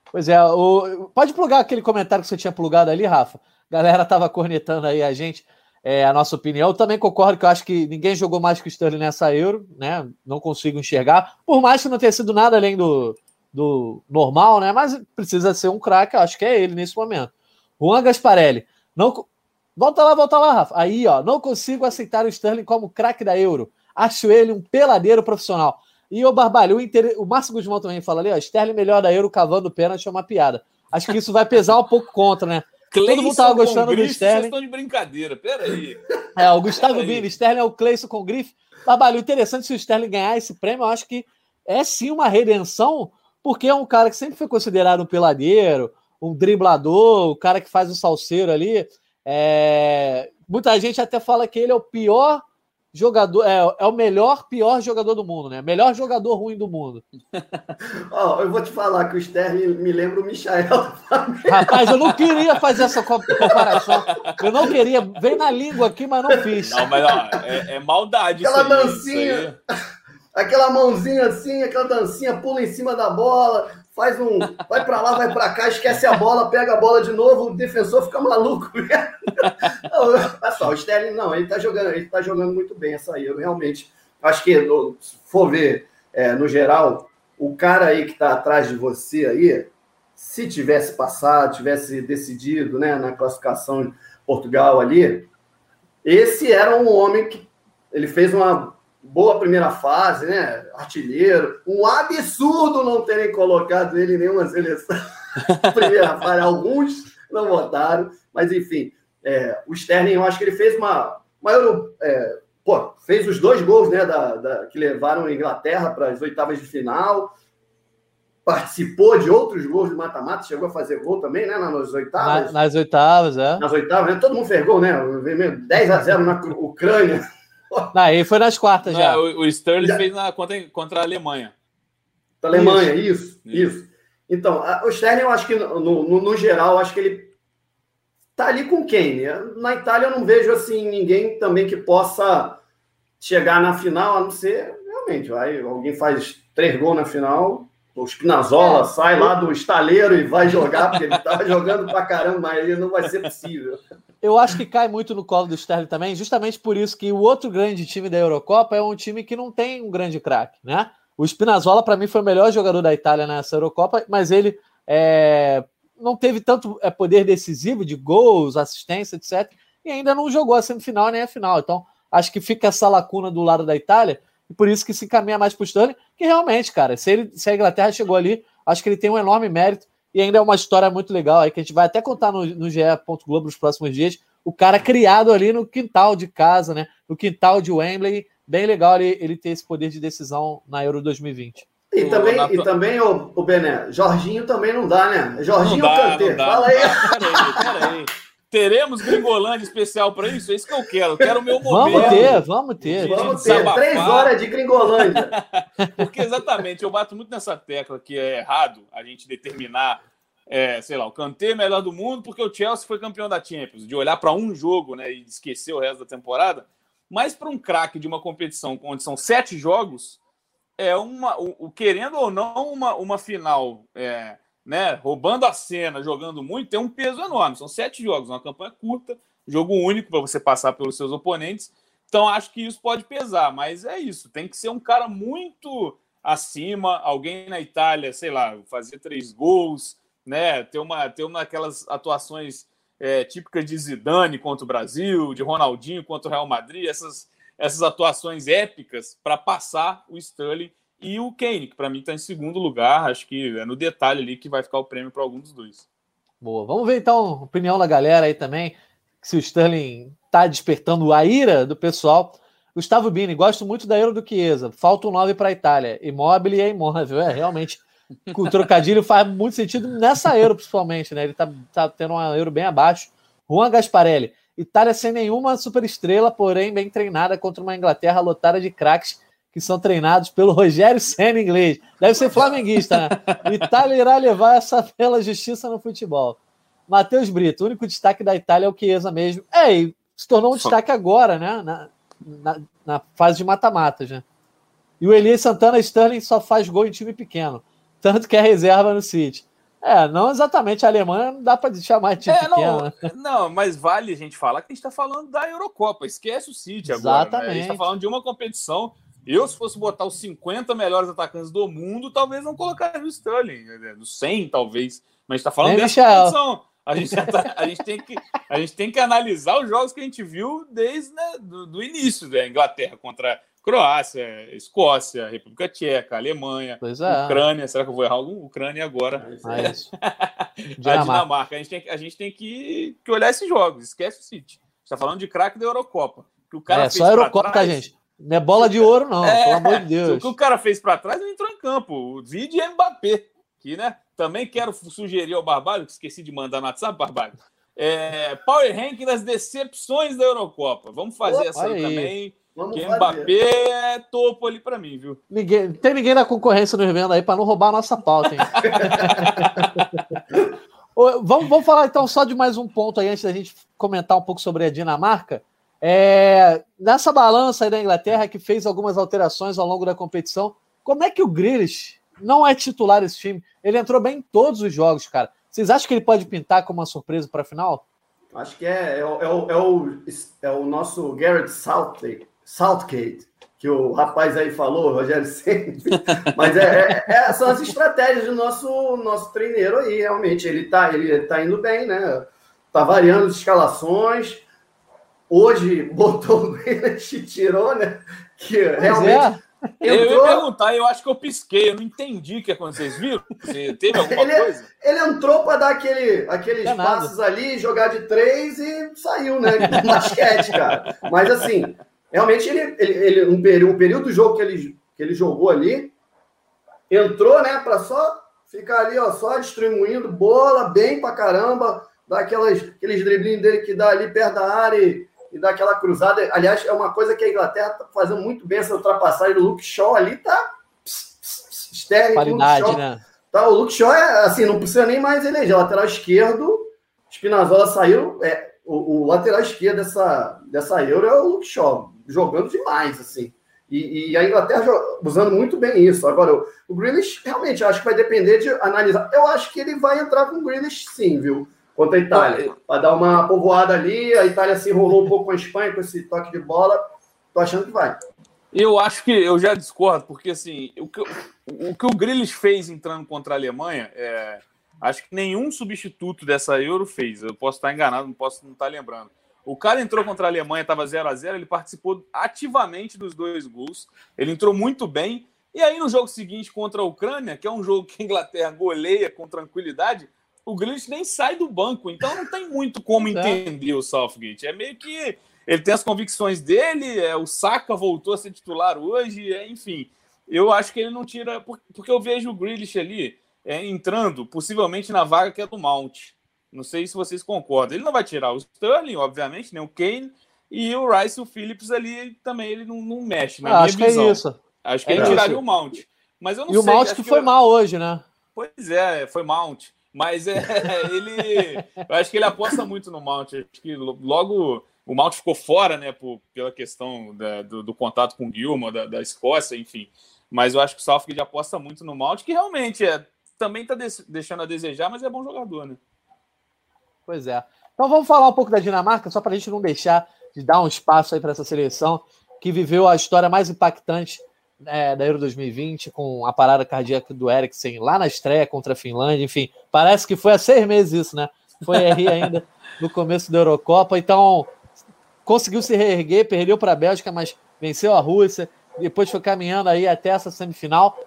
Speaker 1: Pois é, o... pode plugar aquele comentário que você tinha plugado ali, Rafa. A galera tava cornetando aí a gente. é, a nossa opinião. Eu também concordo que eu acho que ninguém jogou mais que o Sterling nessa Euro, né? Não consigo enxergar. Por mais que não tenha sido nada além do, do normal, né? Mas precisa ser um craque, acho que é ele nesse momento. Juan Gasparelli. Não... Volta lá, volta lá, Rafa. Aí, ó, não consigo aceitar o Sterling como craque da Euro. Acho ele um peladeiro profissional. E o Barbalho, o, inter... o Márcio Guzmão também fala ali, ó, Sterling melhor da Euro cavando pênalti é uma piada. Acho que isso vai pesar um pouco contra, né?
Speaker 3: Cleison Todo mundo tava gostando do Sterling. Vocês estão de brincadeira, peraí.
Speaker 1: É, o Gustavo Bini, Sterling é o Cleison com grife. Trabalho interessante se o Sterling ganhar esse prêmio, eu acho que é sim uma redenção, porque é um cara que sempre foi considerado um peladeiro, um driblador, o cara que faz o salseiro ali. É... Muita gente até fala que ele é o pior jogador, é, é, o melhor, pior jogador do mundo, né? Melhor jogador ruim do mundo.
Speaker 2: oh, eu vou te falar que o Sterling me lembra o Michael.
Speaker 1: Rapaz, eu não queria fazer essa comparação. Eu não queria. Vem na língua aqui, mas não fiz.
Speaker 3: Não, mas ó, é, é maldade.
Speaker 2: Aquela aí, dancinha. Aquela mãozinha assim, aquela dancinha, pula em cima da bola, faz um. Vai para lá, vai para cá, esquece a bola, pega a bola de novo, o defensor fica maluco. Olha só, o Sterling, não, ele tá jogando, ele tá jogando muito bem essa aí. Eu realmente acho que, se for ver é, no geral, o cara aí que está atrás de você aí, se tivesse passado, tivesse decidido né, na classificação de Portugal ali, esse era um homem que ele fez uma boa primeira fase, né? Artilheiro. Um absurdo não terem colocado ele em nenhuma seleção. primeira fase, alguns não votaram, mas enfim, é, o Sterling, eu acho que ele fez uma. uma é, pô, fez os dois gols né, da, da que levaram a Inglaterra para as oitavas de final. Participou de outros gols de mata-mata, chegou a fazer gol também, né? Nas oitavas.
Speaker 1: Nas, nas oitavas, é.
Speaker 2: Nas oitavas, né? Todo mundo fez gol, né? 10 a 0 na Ucrânia.
Speaker 1: Aí foi nas quartas já.
Speaker 3: Não, o, o Sterling já. fez na, contra, contra a Alemanha.
Speaker 2: Da Alemanha, isso, isso. isso. Então, a, o Sterling, eu acho que, no, no, no geral, acho que ele tá ali com quem? Na Itália, eu não vejo assim ninguém também que possa chegar na final, a não ser realmente, vai, alguém faz três gols na final, o Spinazzola é. sai lá do estaleiro e vai jogar, porque ele estava jogando pra caramba, mas ele não vai ser possível.
Speaker 1: Eu acho que cai muito no colo do Sterling também, justamente por isso que o outro grande time da Eurocopa é um time que não tem um grande craque, né? O Spinazzola, para mim, foi o melhor jogador da Itália nessa Eurocopa, mas ele é, não teve tanto é, poder decisivo de gols, assistência, etc. E ainda não jogou a semifinal nem a final. Então, acho que fica essa lacuna do lado da Itália, e por isso que se caminha mais para o Sterling, que realmente, cara, se, ele, se a Inglaterra chegou ali, acho que ele tem um enorme mérito. E ainda é uma história muito legal aí, que a gente vai até contar no, no GE. Globo nos próximos dias. O cara criado ali no quintal de casa, né? No quintal de Wembley. Bem legal ele, ele ter esse poder de decisão na Euro 2020.
Speaker 2: E também, na... e também o, o Bené, Jorginho também não dá, né? Jorginho não dá, Cantê, fala aí. Peraí,
Speaker 3: peraí. Teremos Gringolândia especial para isso? É isso que eu quero. Eu quero o meu momento.
Speaker 1: Vamos ter, vamos ter.
Speaker 2: Vamos ter. Três horas de Gringolândia.
Speaker 3: Porque exatamente, eu bato muito nessa tecla que é errado a gente determinar, é, sei lá, o Kanté é melhor do mundo porque o Chelsea foi campeão da Champions. De olhar para um jogo né, e esquecer o resto da temporada. Mas para um craque de uma competição onde são sete jogos, é uma, o, o querendo ou não, uma, uma final é, né, roubando a cena, jogando muito, tem um peso enorme. São sete jogos, uma campanha curta, jogo único para você passar pelos seus oponentes. Então acho que isso pode pesar, mas é isso. Tem que ser um cara muito acima, alguém na Itália, sei lá, fazer três gols, né, ter uma ter uma daquelas atuações é, típicas de Zidane contra o Brasil, de Ronaldinho contra o Real Madrid, essas essas atuações épicas para passar o Sterling e o Kane, que para mim está em segundo lugar. Acho que é no detalhe ali que vai ficar o prêmio para algum dos dois.
Speaker 1: Boa. Vamos ver então a opinião da galera aí também. Se o Sterling está despertando a ira do pessoal. Gustavo Bini, gosto muito da Euro do Chiesa. Falta um 9 para a Itália. Imóvel e é imóvel. É, realmente. O trocadilho faz muito sentido nessa Euro, principalmente, né? Ele tá, tá tendo uma Euro bem abaixo. Juan Gasparelli. Itália sem nenhuma superestrela, porém bem treinada contra uma Inglaterra lotada de craques que são treinados pelo Rogério Senna inglês. Deve ser flamenguista, né? Itália irá levar essa pela justiça no futebol. Matheus Brito, o único destaque da Itália é o Chiesa mesmo. É, e se tornou um destaque agora, né? Na, na, na fase de mata-matas, né? E o Elias Santana Sterling só faz gol em time pequeno. Tanto que é reserva no City. É, não exatamente a Alemanha, não dá para chamar de time é,
Speaker 3: pequeno. Não, né? não, mas vale a gente falar que a gente está falando da Eurocopa. Esquece o City agora. Exatamente. Né? A gente está falando de uma competição. Eu, se fosse botar os 50 melhores atacantes do mundo, talvez não colocaria o Sterling. Né? No 100, talvez. Mas a gente está falando Nem dessa Michel. competição. A gente, tá, a, gente tem que, a gente tem que analisar os jogos que a gente viu desde né, do, do início da Inglaterra contra Croácia, Escócia, República Tcheca, Alemanha, é. Ucrânia. Será que eu vou errar algum? Ucrânia agora.
Speaker 1: Ah, é isso.
Speaker 3: a Dinamarca. A gente tem, a gente tem que, que olhar esses jogos. Esquece o City. está falando de craque da Eurocopa.
Speaker 1: Que o cara é, só a Eurocopa, trás... gente. Não é bola de ouro, não, é, pelo amor de Deus.
Speaker 3: O que o cara fez para trás, ele entrou em campo. O vídeo é Mbappé. Que, né? Também quero sugerir ao Barbalho, que esqueci de mandar no WhatsApp, Barbalho. É, Power Ranking das decepções da Eurocopa. Vamos fazer Opa, essa aí, aí. também Vamos que Mbappé é topo ali para mim, viu?
Speaker 1: Ninguém, tem ninguém na concorrência nos vendo aí para não roubar a nossa pauta, hein? vamos, vamos falar então só de mais um ponto aí antes da gente comentar um pouco sobre a Dinamarca. É, nessa balança aí da Inglaterra, que fez algumas alterações ao longo da competição, como é que o Grealish não é titular esse time? Ele entrou bem em todos os jogos, cara. Vocês acham que ele pode pintar como uma surpresa para a final?
Speaker 2: Acho que é, é, é, o, é, o, é o nosso Garrett Southgate Southgate, que o rapaz aí falou, Rogério Senna. Mas é, é, é, são as estratégias do nosso, nosso treineiro aí, realmente. Ele está ele tá indo bem, né? Tá variando as escalações. Hoje botou o Grealish e tirou, né? Que realmente.
Speaker 3: É. Entrou... Eu ia perguntar, eu acho que eu pisquei, eu não entendi o que aconteceu. Vocês viram? Você teve alguma
Speaker 2: ele,
Speaker 3: coisa?
Speaker 2: Ele entrou para dar aquele, aqueles é passos ali, jogar de três e saiu, né? Basquete, cara. Mas assim, realmente ele, ele, ele um, período, um período do jogo que ele, que ele jogou ali, entrou, né, para só ficar ali, ó, só distribuindo bola bem pra caramba, dá aquelas, aqueles driblinhos dele que dá ali perto da área e, e dá aquela cruzada. Aliás, é uma coisa que a Inglaterra tá fazendo muito bem essa ultrapassagem do Luke Shaw ali, tá
Speaker 1: estéreo. Qualidade, né?
Speaker 2: Tá, o Luke Shaw é assim, não precisa nem mais eleger. Lateral esquerdo, Spinazzola saiu, é, o, o, lateral esquerdo dessa, dessa Euro é o Luke Shaw jogando demais, assim. E, e, a Inglaterra usando muito bem isso. Agora, o, o Grealish, realmente, acho que vai depender de analisar. Eu acho que ele vai entrar com o Grealish, sim, viu? Contra a Itália. Vai dar uma povoada ali, a Itália se enrolou um pouco com a Espanha, com esse toque de bola. Tô achando que vai.
Speaker 3: Eu acho que eu já discordo, porque assim, o que o, que o Grealish fez entrando contra a Alemanha, é, acho que nenhum substituto dessa Euro fez. Eu posso estar enganado, não posso não estar lembrando. O cara entrou contra a Alemanha, estava 0 a 0 ele participou ativamente dos dois gols. Ele entrou muito bem. E aí, no jogo seguinte contra a Ucrânia, que é um jogo que a Inglaterra goleia com tranquilidade, o Grealish nem sai do banco. Então não tem muito como entender o Southgate. É meio que ele tem as convicções dele, é, o Saka voltou a ser titular hoje, é, enfim. Eu acho que ele não tira. Porque eu vejo o Grealish ali é, entrando, possivelmente na vaga que é do Mount. Não sei se vocês concordam. Ele não vai tirar o Sterling, obviamente, nem o Kane. E o Rice e o Phillips ali também ele não, não mexe, na ah,
Speaker 1: acho visão. Que é isso.
Speaker 3: Acho que é ele tiraria o Mount. Mas eu não
Speaker 1: e sei. E o Mount que foi eu... mal hoje, né?
Speaker 3: Pois é, foi Mount. Mas é, ele. Eu acho que ele aposta muito no Mount. Acho que logo o Mount ficou fora, né? Por, pela questão da, do, do, contato com o Gilmore, da, da Escócia, enfim. Mas eu acho que o Southgate aposta muito no Mount, que realmente é, também está deixando a desejar, mas é bom jogador, né?
Speaker 1: Pois é. Então vamos falar um pouco da Dinamarca, só para a gente não deixar de dar um espaço aí para essa seleção que viveu a história mais impactante é, da Euro 2020, com a parada cardíaca do Eriksen lá na estreia contra a Finlândia. Enfim, parece que foi há seis meses isso, né? Foi aí ainda no começo da Eurocopa. Então, conseguiu se reerguer, perdeu para a Bélgica, mas venceu a Rússia. Depois foi caminhando aí até essa semifinal.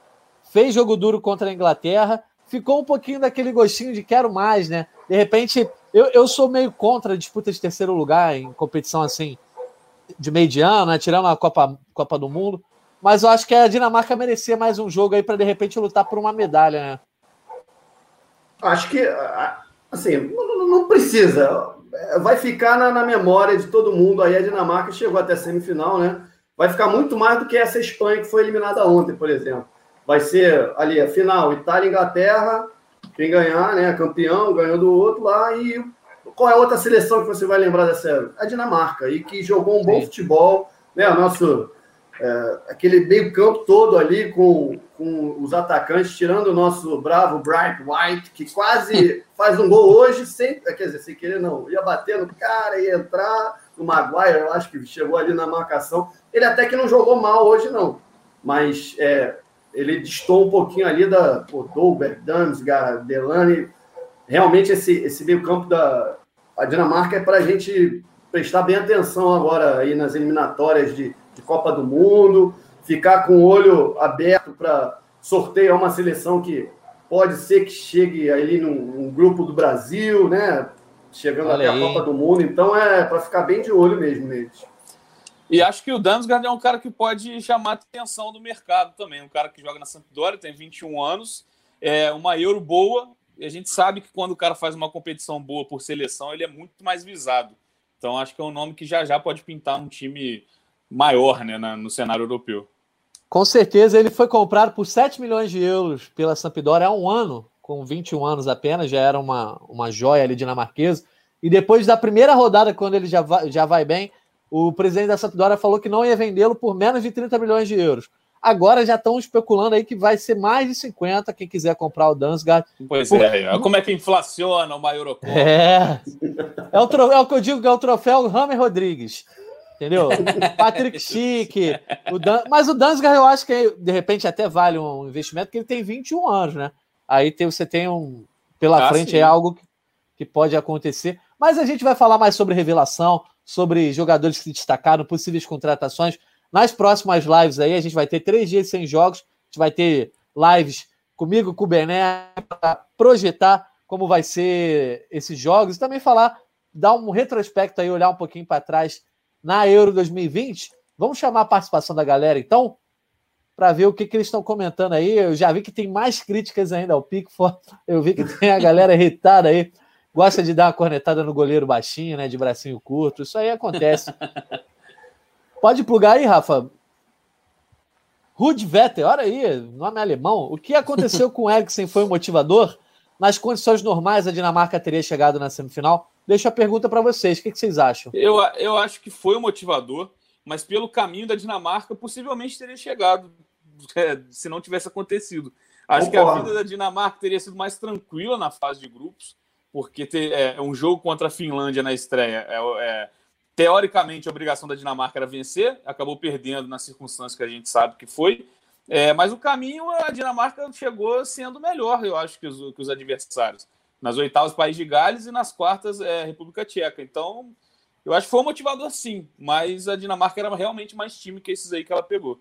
Speaker 1: Fez jogo duro contra a Inglaterra. Ficou um pouquinho daquele gostinho de quero mais, né? De repente, eu, eu sou meio contra a disputa de terceiro lugar em competição assim, de mediano, né? Tirando a Copa, Copa do Mundo. Mas eu acho que a Dinamarca merecia mais um jogo aí para de repente lutar por uma medalha, né?
Speaker 2: Acho que, assim, não precisa. Vai ficar na, na, memória de todo mundo. Aí a Dinamarca chegou até a semifinal, né? Vai ficar muito mais do que essa Espanha que foi eliminada ontem, por exemplo. Vai ser ali a final Itália e Inglaterra quem ganhar, né? Campeão, ganhou do outro lá. E qual é a outra seleção que você vai lembrar dessa? A Dinamarca, e que jogou um bom Sim. futebol, né? O nosso é, aquele meio campo todo ali com, com os atacantes, tirando o nosso bravo Bright White, que quase faz um gol hoje, sem, quer dizer, sem querer não, ia bater no cara, ia entrar, o Maguire, eu acho que chegou ali na marcação. Ele até que não jogou mal hoje, não. Mas é, ele distou um pouquinho ali da pô, Dolberg, Damsgaard, Delane. Realmente, esse, esse meio campo da a Dinamarca é para a gente prestar bem atenção agora aí nas eliminatórias de, de Copa do Mundo, ficar com o olho aberto para sortear uma seleção que pode ser que chegue ali num, num grupo do Brasil, né? chegando Olha até aí. a Copa do Mundo. Então é para ficar bem de olho mesmo neles.
Speaker 3: E acho que o Damsgaard é um cara que pode chamar a atenção do mercado também. Um cara que joga na Sampdoria, tem 21 anos, é uma Euro boa. E a gente sabe que quando o cara faz uma competição boa por seleção, ele é muito mais visado. Então acho que é um nome que já já pode pintar um time maior né, no cenário europeu.
Speaker 1: Com certeza, ele foi comprado por 7 milhões de euros pela Sampdoria há um ano com 21 anos apenas, já era uma, uma joia ali dinamarquesa. E depois da primeira rodada, quando ele já vai, já vai bem, o presidente da Sampdoria falou que não ia vendê-lo por menos de 30 milhões de euros. Agora já estão especulando aí que vai ser mais de 50 quem quiser comprar o Dansgaard.
Speaker 3: Pois por... é, como é que inflaciona uma Eurocopa.
Speaker 1: É. É o, tro... é o que eu digo que é o troféu Ramer Rodrigues. Entendeu? Patrick Chique. O Dan... Mas o Dansgaard eu acho que de repente até vale um investimento, porque ele tem 21 anos, né? aí tem, você tem um. Pela ah, frente sim. é algo que, que pode acontecer. Mas a gente vai falar mais sobre revelação, sobre jogadores que se destacaram, possíveis contratações. Nas próximas lives aí, a gente vai ter três dias sem jogos. A gente vai ter lives comigo, com o Bené, para projetar como vai ser esses jogos e também falar, dar um retrospecto aí, olhar um pouquinho para trás na Euro 2020. Vamos chamar a participação da galera, então para ver o que, que eles estão comentando aí. Eu já vi que tem mais críticas ainda ao Pickford. Eu vi que tem a galera irritada aí. Gosta de dar uma cornetada no goleiro baixinho, né? De bracinho curto. Isso aí acontece. Pode plugar aí, Rafa. Rud Vetter, olha aí, nome alemão. O que aconteceu com o Eriksen foi um motivador? Nas condições normais, a Dinamarca teria chegado na semifinal? Deixa a pergunta para vocês. O que, que vocês acham?
Speaker 3: Eu, eu acho que foi um motivador, mas pelo caminho da Dinamarca, possivelmente teria chegado é, se não tivesse acontecido. Acho Concordo. que a vida da Dinamarca teria sido mais tranquila na fase de grupos, porque ter, é, um jogo contra a Finlândia na estreia é, é, teoricamente a obrigação da Dinamarca era vencer, acabou perdendo nas circunstâncias que a gente sabe que foi. É, mas o caminho a Dinamarca chegou sendo melhor, eu acho, que os, que os adversários. Nas oitavas, País de Gales e nas quartas, é, República Tcheca. Então, eu acho que foi um motivador sim, mas a Dinamarca era realmente mais time que esses aí que ela pegou.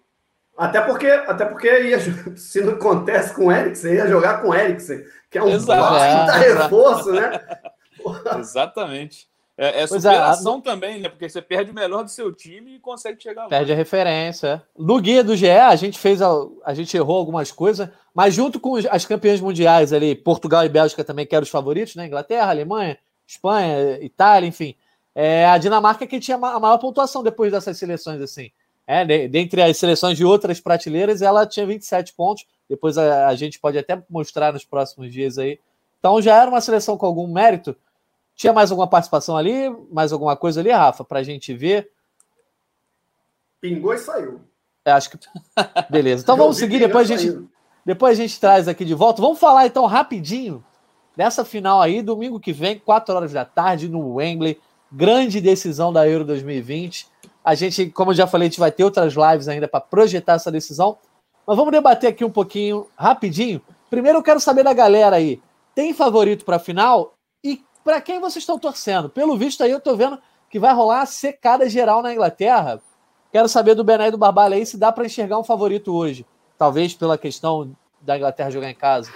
Speaker 2: Até porque, até porque ia, se não acontece com o Eriksen, ia jogar com o Eriksen, que é um baita reforço, né?
Speaker 3: Exatamente. É, é, é superação é, também, né? Porque você perde o melhor do seu time e consegue chegar lá.
Speaker 1: Perde a referência. No guia do GE, a gente fez, a, a gente errou algumas coisas, mas junto com as campeãs mundiais ali, Portugal e Bélgica também, que eram os favoritos, né? Inglaterra, Alemanha, Espanha, Itália, enfim. É, a Dinamarca que tinha a maior pontuação depois dessas seleções, assim. É, dentre as seleções de outras prateleiras, ela tinha 27 pontos. Depois a, a, gente pode até mostrar nos próximos dias aí. Então já era uma seleção com algum mérito. Tinha mais alguma participação ali? Mais alguma coisa ali, Rafa, para a gente ver?
Speaker 2: Pingou e saiu.
Speaker 1: É, acho que. Beleza. Então vamos seguir. Depois a, gente, depois a gente traz aqui de volta. Vamos falar então rapidinho dessa final aí, domingo que vem, 4 horas da tarde, no Wembley. Grande decisão da Euro 2020 a gente, como eu já falei, a gente vai ter outras lives ainda para projetar essa decisão. Mas vamos debater aqui um pouquinho, rapidinho. Primeiro eu quero saber da galera aí. Tem favorito para a final? Para quem vocês estão torcendo? Pelo visto aí eu estou vendo que vai rolar a secada geral na Inglaterra. Quero saber do Bené e do Barbalha aí se dá para enxergar um favorito hoje. Talvez pela questão da Inglaterra jogar em casa.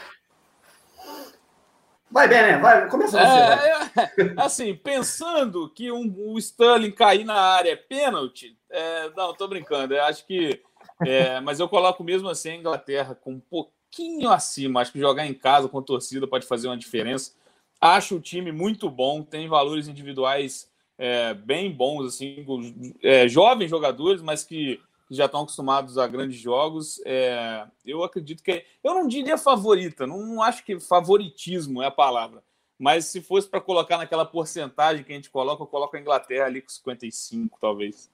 Speaker 2: Vai, bem, né? Vai, começa você. É,
Speaker 3: é, assim, pensando que um, o Sterling cair na área é pênalti, é, não, tô brincando. Eu acho que. É, mas eu coloco mesmo assim a Inglaterra com um pouquinho acima. Acho que jogar em casa com torcida pode fazer uma diferença. Acho o time muito bom, tem valores individuais é, bem bons, assim, é, jovens jogadores, mas que já estão acostumados a grandes jogos. É, eu acredito que. Eu não diria favorita, não, não acho que favoritismo é a palavra. Mas se fosse para colocar naquela porcentagem que a gente coloca, eu coloco a Inglaterra ali com 55, talvez.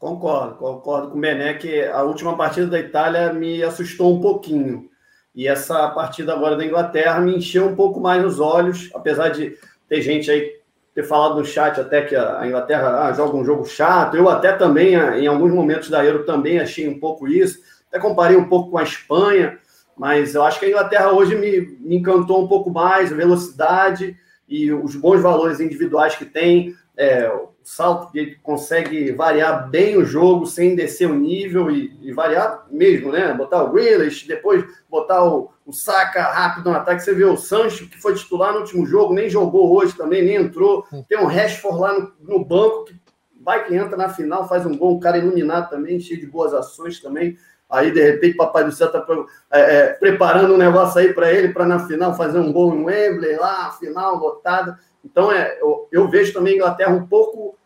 Speaker 2: Concordo, concordo com o Bené que a última partida da Itália me assustou um pouquinho. E essa partida agora da Inglaterra me encheu um pouco mais os olhos, apesar de ter gente aí ter falado no chat até que a Inglaterra ah, joga um jogo chato. Eu até também, ah, em alguns momentos da Euro, também achei um pouco isso. Até comparei um pouco com a Espanha, mas eu acho que a Inglaterra hoje me, me encantou um pouco mais, a velocidade e os bons valores individuais que tem. É, salto que consegue variar bem o jogo sem descer o nível e, e variar mesmo, né? Botar o Grealish, depois botar o, o Saka rápido no ataque. Você vê o Sancho, que foi titular no último jogo, nem jogou hoje também, nem entrou. Tem um Rashford lá no, no banco, que vai que entra na final, faz um gol, um cara iluminado também, cheio de boas ações também. Aí, de repente, Papai do Céu está é, é, preparando um negócio aí para ele, para na final fazer um gol no Wembley, lá, final, lotada. Então, é, eu, eu vejo também a Inglaterra um pouco,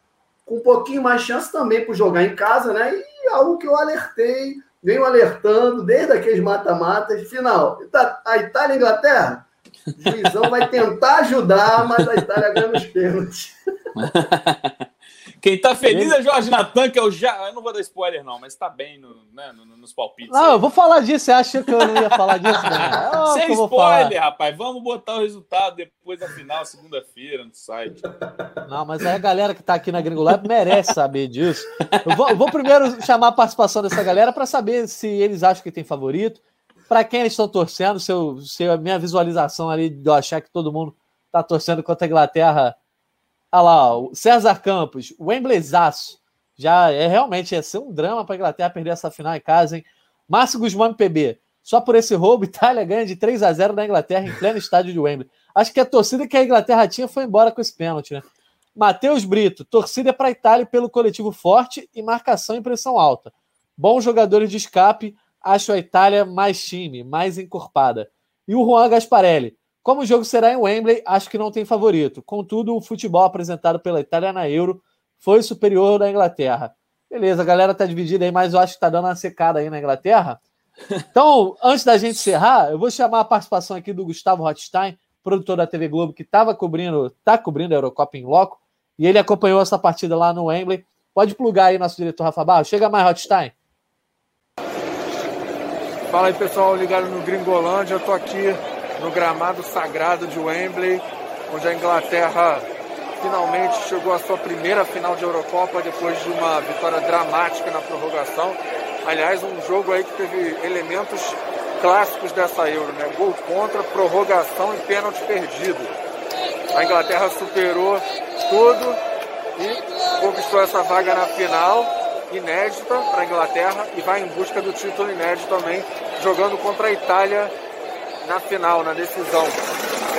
Speaker 2: com um pouquinho mais chance também por jogar em casa, né? E algo que eu alertei, venho alertando desde aqueles mata-matas. Final, a Itália e a Inglaterra, o juizão vai tentar ajudar, mas a Itália ganha nos pênaltis.
Speaker 3: Quem tá feliz é Jorge Natan, que eu já. Eu não vou dar spoiler, não, mas tá bem no, né, palpites.
Speaker 1: Não, aí. eu vou falar disso. Você acha que eu não ia falar disso?
Speaker 3: Não. Sem spoiler, rapaz. Vamos botar o resultado depois da final, segunda-feira, no site.
Speaker 1: Não, mas aí a galera que tá aqui na Gringolab merece saber disso. Eu vou, eu vou primeiro chamar a participação dessa galera para saber se eles acham que tem favorito. Para quem eles estão torcendo, se, eu, se a minha visualização ali de eu achar que todo mundo tá torcendo contra a Inglaterra Olha lá, o César Campos, o Wembleyzaço. Já é realmente ia ser um drama para a Inglaterra perder essa final em casa, hein? Márcio Guzmán PB. Só por esse roubo, Itália ganha de 3 a 0 na Inglaterra em pleno estádio de Wembley. Acho que a torcida que a Inglaterra tinha foi embora com esse pênalti, né? Matheus Brito, torcida para a Itália pelo coletivo forte e marcação em pressão alta. Bons jogadores de escape, acho a Itália mais time, mais encorpada. E o Juan Gasparelli, como o jogo será em Wembley, acho que não tem favorito. Contudo, o futebol apresentado pela Itália na Euro foi superior da Inglaterra. Beleza, a galera tá dividida aí, mas eu acho que tá dando uma secada aí na Inglaterra. Então, antes da gente encerrar, eu vou chamar a participação aqui do Gustavo Rothstein, produtor da TV Globo, que estava cobrindo, tá cobrindo a Eurocopa em loco, e ele acompanhou essa partida lá no Wembley. Pode plugar aí nosso diretor Rafa Barro. Chega mais, Rothstein.
Speaker 4: Fala aí, pessoal, ligado no Gringolândia. Eu tô aqui no gramado sagrado de Wembley, onde a Inglaterra finalmente chegou à sua primeira final de Eurocopa depois de uma vitória dramática na prorrogação. Aliás, um jogo aí que teve elementos clássicos dessa Euro, né? Gol contra, prorrogação e pênalti perdido. A Inglaterra superou tudo e conquistou essa vaga na final, inédita para a Inglaterra, e vai em busca do título inédito também, jogando contra a Itália na final, na decisão.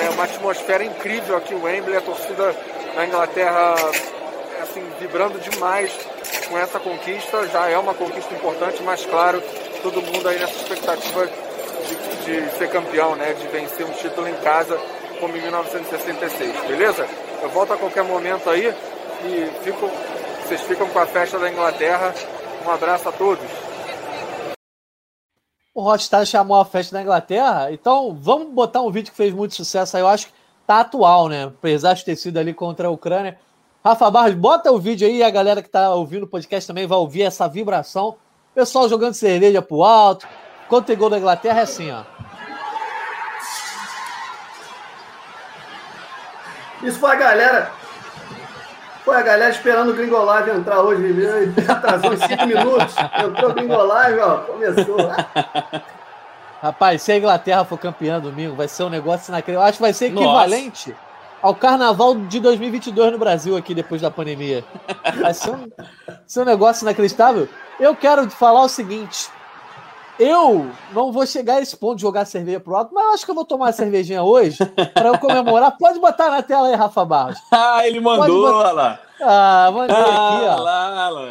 Speaker 4: É uma atmosfera incrível aqui o Wembley, a torcida da Inglaterra assim, vibrando demais com essa conquista. Já é uma conquista importante, mas claro, todo mundo aí nessa expectativa de, de ser campeão, né? De vencer um título em casa como em 1966, beleza? Eu volto a qualquer momento aí e fico, vocês ficam com a festa da Inglaterra. Um abraço a todos
Speaker 1: o Hotstar chamou a festa da Inglaterra. Então, vamos botar um vídeo que fez muito sucesso aí. Eu acho que tá atual, né? Apesar de ter sido ali contra a Ucrânia. Rafa Barros, bota o vídeo aí a galera que tá ouvindo o podcast também vai ouvir essa vibração. Pessoal jogando cerveja pro alto. Quando tem gol da Inglaterra é assim, ó.
Speaker 2: Isso foi a galera foi a galera esperando o Gringolive entrar hoje, atrasou uns 5 minutos. Entrou o Gringolive, ó, começou.
Speaker 1: Rapaz, se a Inglaterra for campeã domingo, vai ser um negócio naquele. Eu acho que vai ser equivalente Nossa. ao carnaval de 2022 no Brasil, aqui depois da pandemia. Vai ser um, ser um negócio inacreditável. Eu quero falar o seguinte: eu não vou chegar a esse ponto de jogar cerveja pro alto, mas eu acho que eu vou tomar uma cervejinha hoje para eu comemorar. Pode botar na tela aí, Rafa Barros.
Speaker 3: ah, ele mandou, olha lá.
Speaker 1: Ah, mandei ah, aqui, ó.
Speaker 3: Lá, lá.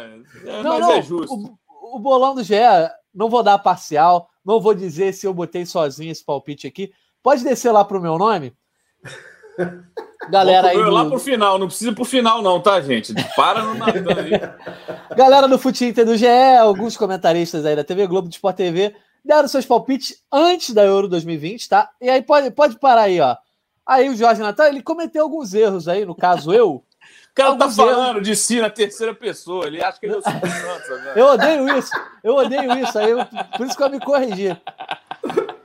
Speaker 3: É, não, mas não, é justo.
Speaker 1: O, o bolão do GE, não vou dar parcial, não vou dizer se eu botei sozinho esse palpite aqui. Pode descer lá pro meu nome.
Speaker 3: Galera aí. Do... Lá pro final, não precisa pro final, não, tá, gente? Para no Natan aí.
Speaker 1: Galera do Fute Inter do GE, alguns comentaristas aí da TV Globo, do Sport TV, deram seus palpites antes da Euro 2020, tá? E aí pode, pode parar aí, ó. Aí o Jorge Natan, ele cometeu alguns erros aí, no caso eu.
Speaker 3: O cara tá falando de si na terceira pessoa, ele acha que ele é o Santos.
Speaker 1: Né? Eu odeio isso, eu odeio isso, aí eu, por isso que eu me corrigi.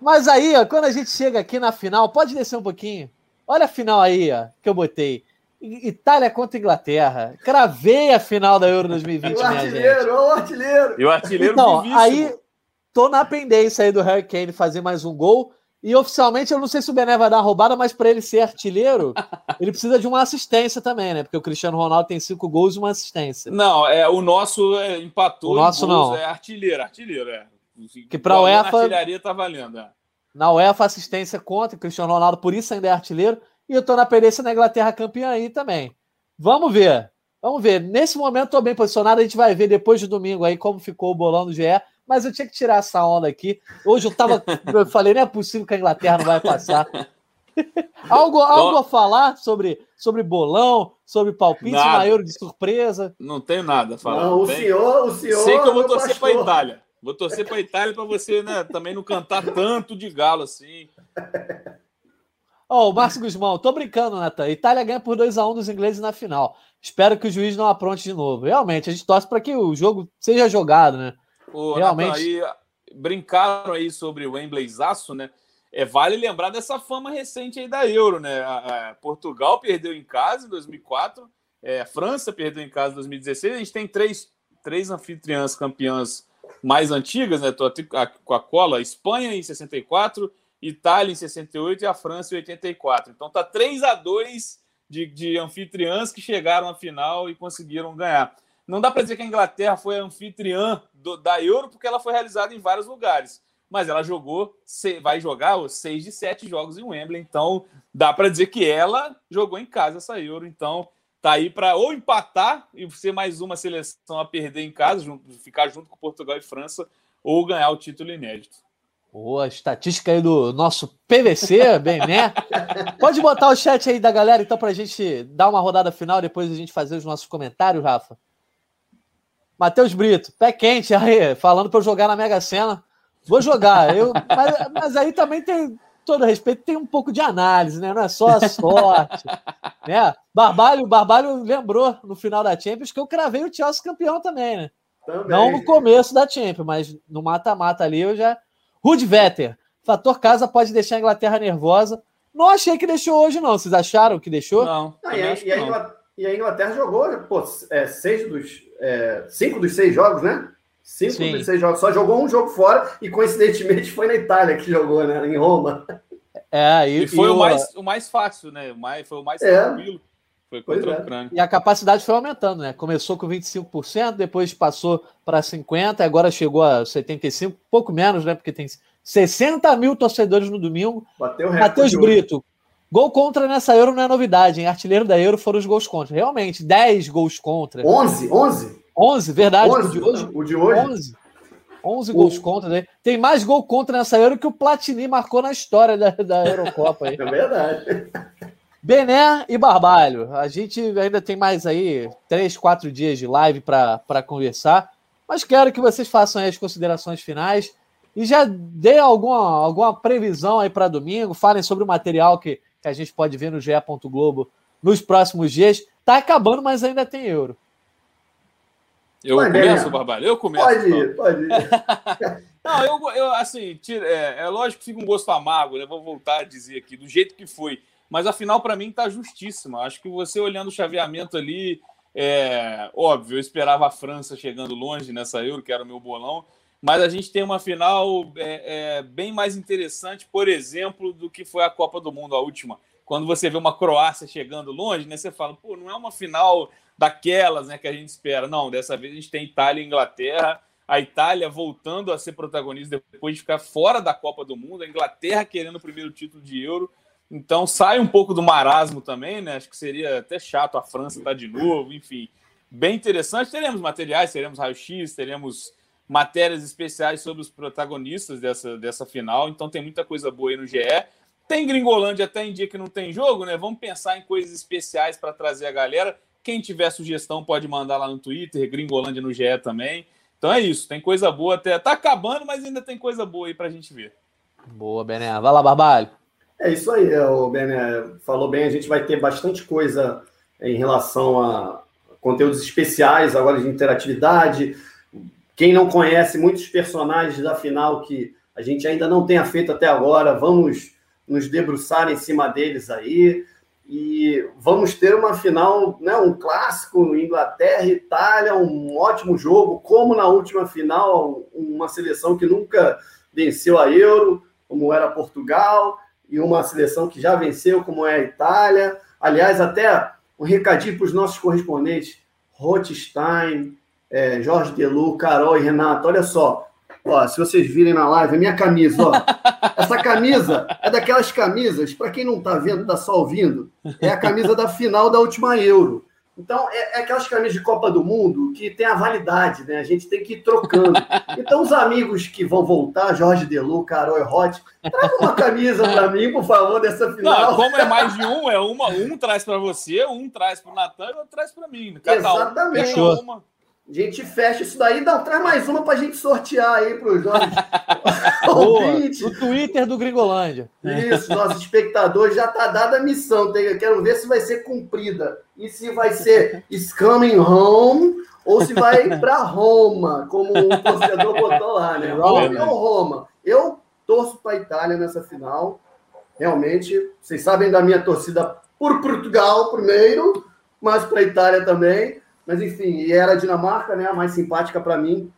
Speaker 1: Mas aí, ó, quando a gente chega aqui na final, pode descer um pouquinho. Olha a final aí, ó, que eu botei. Itália contra Inglaterra. Cravei a final da Euro 2020, o
Speaker 2: artilheiro,
Speaker 1: o
Speaker 2: artilheiro.
Speaker 3: E o artilheiro
Speaker 1: Então, aí tô na pendência aí do Harry Kane fazer mais um gol. E oficialmente, eu não sei se o Bené vai dar uma roubada, mas para ele ser artilheiro, ele precisa de uma assistência também, né? Porque o Cristiano Ronaldo tem cinco gols e uma assistência.
Speaker 3: Não, é o nosso é, empatou.
Speaker 1: O nosso gols, não.
Speaker 3: É artilheiro, artilheiro, é.
Speaker 1: Que para a UEFA.
Speaker 3: Artilharia tá valendo, é.
Speaker 1: Na UEFA, assistência contra o Cristiano Ronaldo, por isso ainda é artilheiro. E eu tô na pendência na Inglaterra campeã aí também. Vamos ver. Vamos ver. Nesse momento, tô bem posicionado. A gente vai ver depois de domingo aí como ficou o bolão do GE mas eu tinha que tirar essa onda aqui. Hoje eu tava. Eu falei, não é possível que a Inglaterra não vai passar. algo algo a falar sobre, sobre bolão, sobre palpite nada. Euro de surpresa?
Speaker 3: Não tenho nada a falar.
Speaker 2: Não, o senhor, o senhor.
Speaker 3: Sei que eu vou torcer para a Itália. Vou torcer para a Itália para você né, também não cantar tanto de galo assim.
Speaker 1: Ó, oh, o Márcio Guzmão, tô brincando, Natan. Itália ganha por 2x1 um dos ingleses na final. Espero que o juiz não apronte de novo. Realmente, a gente torce para que o jogo seja jogado, né?
Speaker 3: O, Realmente. aí, brincaram aí sobre o Wembleyzaço, né? É, vale lembrar dessa fama recente aí da Euro, né? A, a Portugal perdeu em casa em 2004, é, a França perdeu em casa em 2016. A gente tem três, três anfitriãs campeãs mais antigas, né? Tô com a cola: Espanha em 64, Itália em 68 e a França em 84. Então tá 3 a 2 de, de anfitriãs que chegaram à final e conseguiram ganhar. Não dá para dizer que a Inglaterra foi anfitriã do, da Euro, porque ela foi realizada em vários lugares. Mas ela jogou, vai jogar os seis de sete jogos em Wembley. Então, dá para dizer que ela jogou em casa essa Euro. Então, tá aí para ou empatar e ser mais uma seleção a perder em casa, junto, ficar junto com Portugal e França, ou ganhar o título inédito.
Speaker 1: Boa estatística aí do nosso PVC, bem, né? Pode botar o chat aí da galera, então, para a gente dar uma rodada final, depois a gente fazer os nossos comentários, Rafa. Matheus Brito, pé quente aí, falando para eu jogar na Mega Sena. Vou jogar. Eu, mas, mas, aí também tem, todo respeito, tem um pouco de análise, né? Não é só a sorte. né? Barbalho, Barbalho lembrou no final da Champions que eu cravei o Chelsea campeão também, né? Também. Não no começo da Champions, mas no mata-mata ali eu já. Rude Vetter, fator casa pode deixar a Inglaterra nervosa. Não achei que deixou hoje, não. Vocês acharam que deixou?
Speaker 2: Não. Ah, e, a, e, a Inglaterra, e, a, Inglaterra, jogou, pô, é, seis dos é, cinco dos seis jogos, né? Cinco Sim. dos seis jogos. Só jogou um jogo fora e, coincidentemente, foi na Itália que jogou, né? Em Roma.
Speaker 3: É, e, e foi e o, mais, o mais fácil, né? O mais, foi o mais é. tranquilo. Foi contra é.
Speaker 1: o Ucrânia. E a capacidade foi aumentando, né? Começou com 25%, depois passou para 50%, agora chegou a 75%, pouco menos, né? Porque tem 60 mil torcedores no domingo.
Speaker 2: Bateu o
Speaker 1: Matheus Brito. Gol contra nessa Euro não é novidade, hein? Artilheiro da Euro foram os gols contra. Realmente, 10 gols contra.
Speaker 2: 11? 11?
Speaker 1: 11, verdade.
Speaker 2: 11, o de hoje. O de hoje? 11.
Speaker 1: 11 o... gols contra. Né? Tem mais gol contra nessa Euro que o Platini marcou na história da, da Eurocopa. Aí.
Speaker 2: É verdade.
Speaker 1: Bené e Barbalho. A gente ainda tem mais aí 3, 4 dias de live para conversar. Mas quero que vocês façam as considerações finais e já dê alguma, alguma previsão aí para domingo. Falem sobre o material que que a gente pode ver no GE. Globo nos próximos dias. Tá acabando, mas ainda tem euro.
Speaker 3: Eu pode começo, Barbalho? Eu começo.
Speaker 2: Pode ir, então. pode ir.
Speaker 3: Não, eu, eu assim, é, é, lógico que fica um gosto amargo, né? Vou voltar a dizer aqui, do jeito que foi. Mas afinal, para mim, tá justíssima. Acho que você olhando o chaveamento ali, é óbvio, eu esperava a França chegando longe nessa Euro, que era o meu bolão, mas a gente tem uma final é, é, bem mais interessante, por exemplo, do que foi a Copa do Mundo, a última. Quando você vê uma Croácia chegando longe, né, você fala, pô, não é uma final daquelas né, que a gente espera. Não, dessa vez a gente tem Itália e Inglaterra, a Itália voltando a ser protagonista depois de ficar fora da Copa do Mundo, a Inglaterra querendo o primeiro título de Euro. Então sai um pouco do marasmo também, né? Acho que seria até chato a França estar de novo, enfim. Bem interessante. Teremos materiais, teremos raio-x, teremos matérias especiais sobre os protagonistas dessa, dessa final, então tem muita coisa boa aí no GE. Tem Gringolândia até em dia que não tem jogo, né? Vamos pensar em coisas especiais para trazer a galera. Quem tiver sugestão pode mandar lá no Twitter, Gringolândia no GE também. Então é isso, tem coisa boa até. Tá acabando, mas ainda tem coisa boa aí para a gente ver.
Speaker 1: Boa, Bené. Vai lá, Barbalho.
Speaker 2: É isso aí, o Bené falou bem. A gente vai ter bastante coisa em relação a conteúdos especiais, agora de interatividade. Quem não conhece muitos personagens da final que a gente ainda não tenha feito até agora, vamos nos debruçar em cima deles aí. E vamos ter uma final, né, um clássico, Inglaterra Itália, um ótimo jogo, como na última final, uma seleção que nunca venceu a Euro, como era Portugal, e uma seleção que já venceu, como é a Itália. Aliás, até um recadinho para os nossos correspondentes, Rothstein, é, Jorge Delu, Carol e Renato. Olha só, ó, se vocês virem na live, a minha camisa, ó. Essa camisa é daquelas camisas, para quem não está vendo, está só ouvindo, é a camisa da final da última Euro. Então, é, é, aquelas camisas de Copa do Mundo que tem a validade, né? A gente tem que ir trocando. Então, os amigos que vão voltar, Jorge Delu, Carol e Roth, traga uma camisa para mim, por favor, dessa final.
Speaker 3: Não, como é mais de um, é uma, um traz para você, um traz para o Natan e outro traz para mim.
Speaker 2: Cada Exatamente. Um, uma. A gente fecha isso daí. Não, traz mais uma para a gente sortear aí para os nossos
Speaker 1: ouvintes. No Twitter do Gringolândia.
Speaker 2: Isso, nossos espectadores já está dada a missão. Quero ver se vai ser cumprida. E se vai ser Coming Home ou se vai para Roma, como o torcedor botou lá, né? Roma ou Roma. Eu torço para a Itália nessa final. Realmente, vocês sabem da minha torcida por Portugal primeiro, mas para a Itália também. Mas enfim, e era a Dinamarca, né? A mais simpática para mim.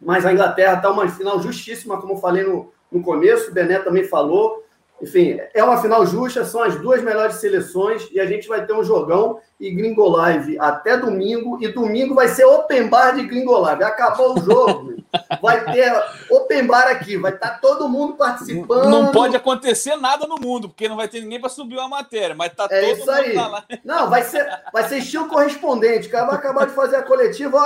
Speaker 2: Mas a Inglaterra está uma final justíssima, como eu falei no, no começo, o Bené também falou. Enfim, é uma final justa, são as duas melhores seleções e a gente vai ter um jogão e Gringo Live até domingo. E domingo vai ser open bar de Gringo Live. Acabou o jogo, vai ter open bar aqui, vai estar tá todo mundo participando.
Speaker 3: Não pode acontecer nada no mundo, porque não vai ter ninguém para subir uma matéria, mas tá
Speaker 2: é
Speaker 3: todo
Speaker 2: isso aí. lá. Não, vai ser, vai ser estilo correspondente. O cara vai acabar de fazer a coletiva,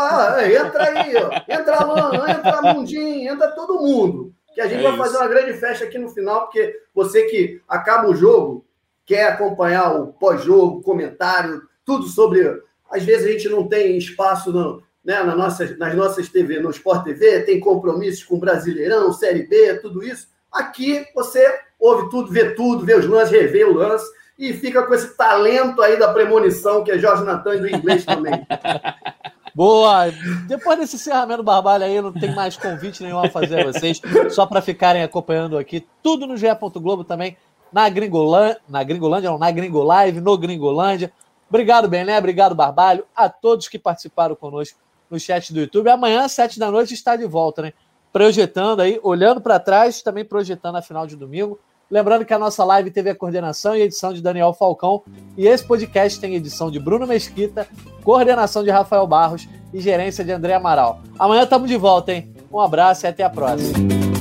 Speaker 2: entra aí, ó. entra Alan, entra Mundinho, entra todo mundo que a gente é vai isso. fazer uma grande festa aqui no final, porque você que acaba o jogo, quer acompanhar o pós-jogo, comentário, tudo sobre. Às vezes a gente não tem espaço no, né, na nossa, nas nossas TV, no Sport TV, tem compromissos com Brasileirão, Série B, tudo isso. Aqui você ouve tudo, vê tudo, vê os lances, revê o lance e fica com esse talento aí da premonição que é Jorge Natan do inglês também.
Speaker 1: Boa! Depois desse encerramento barbalho aí, não tem mais convite nenhum a fazer a vocês, só para ficarem acompanhando aqui tudo no GE. Globo também, na Gringolândia, na Gringolândia, não, na Gringolive, no Gringolândia. Obrigado, Bené, obrigado, Barbalho, a todos que participaram conosco no chat do YouTube. Amanhã, sete da noite, está de volta, né? Projetando aí, olhando para trás, também projetando a final de domingo. Lembrando que a nossa live teve a coordenação e edição de Daniel Falcão. E esse podcast tem edição de Bruno Mesquita, coordenação de Rafael Barros e gerência de André Amaral. Amanhã estamos de volta, hein? Um abraço e até a próxima.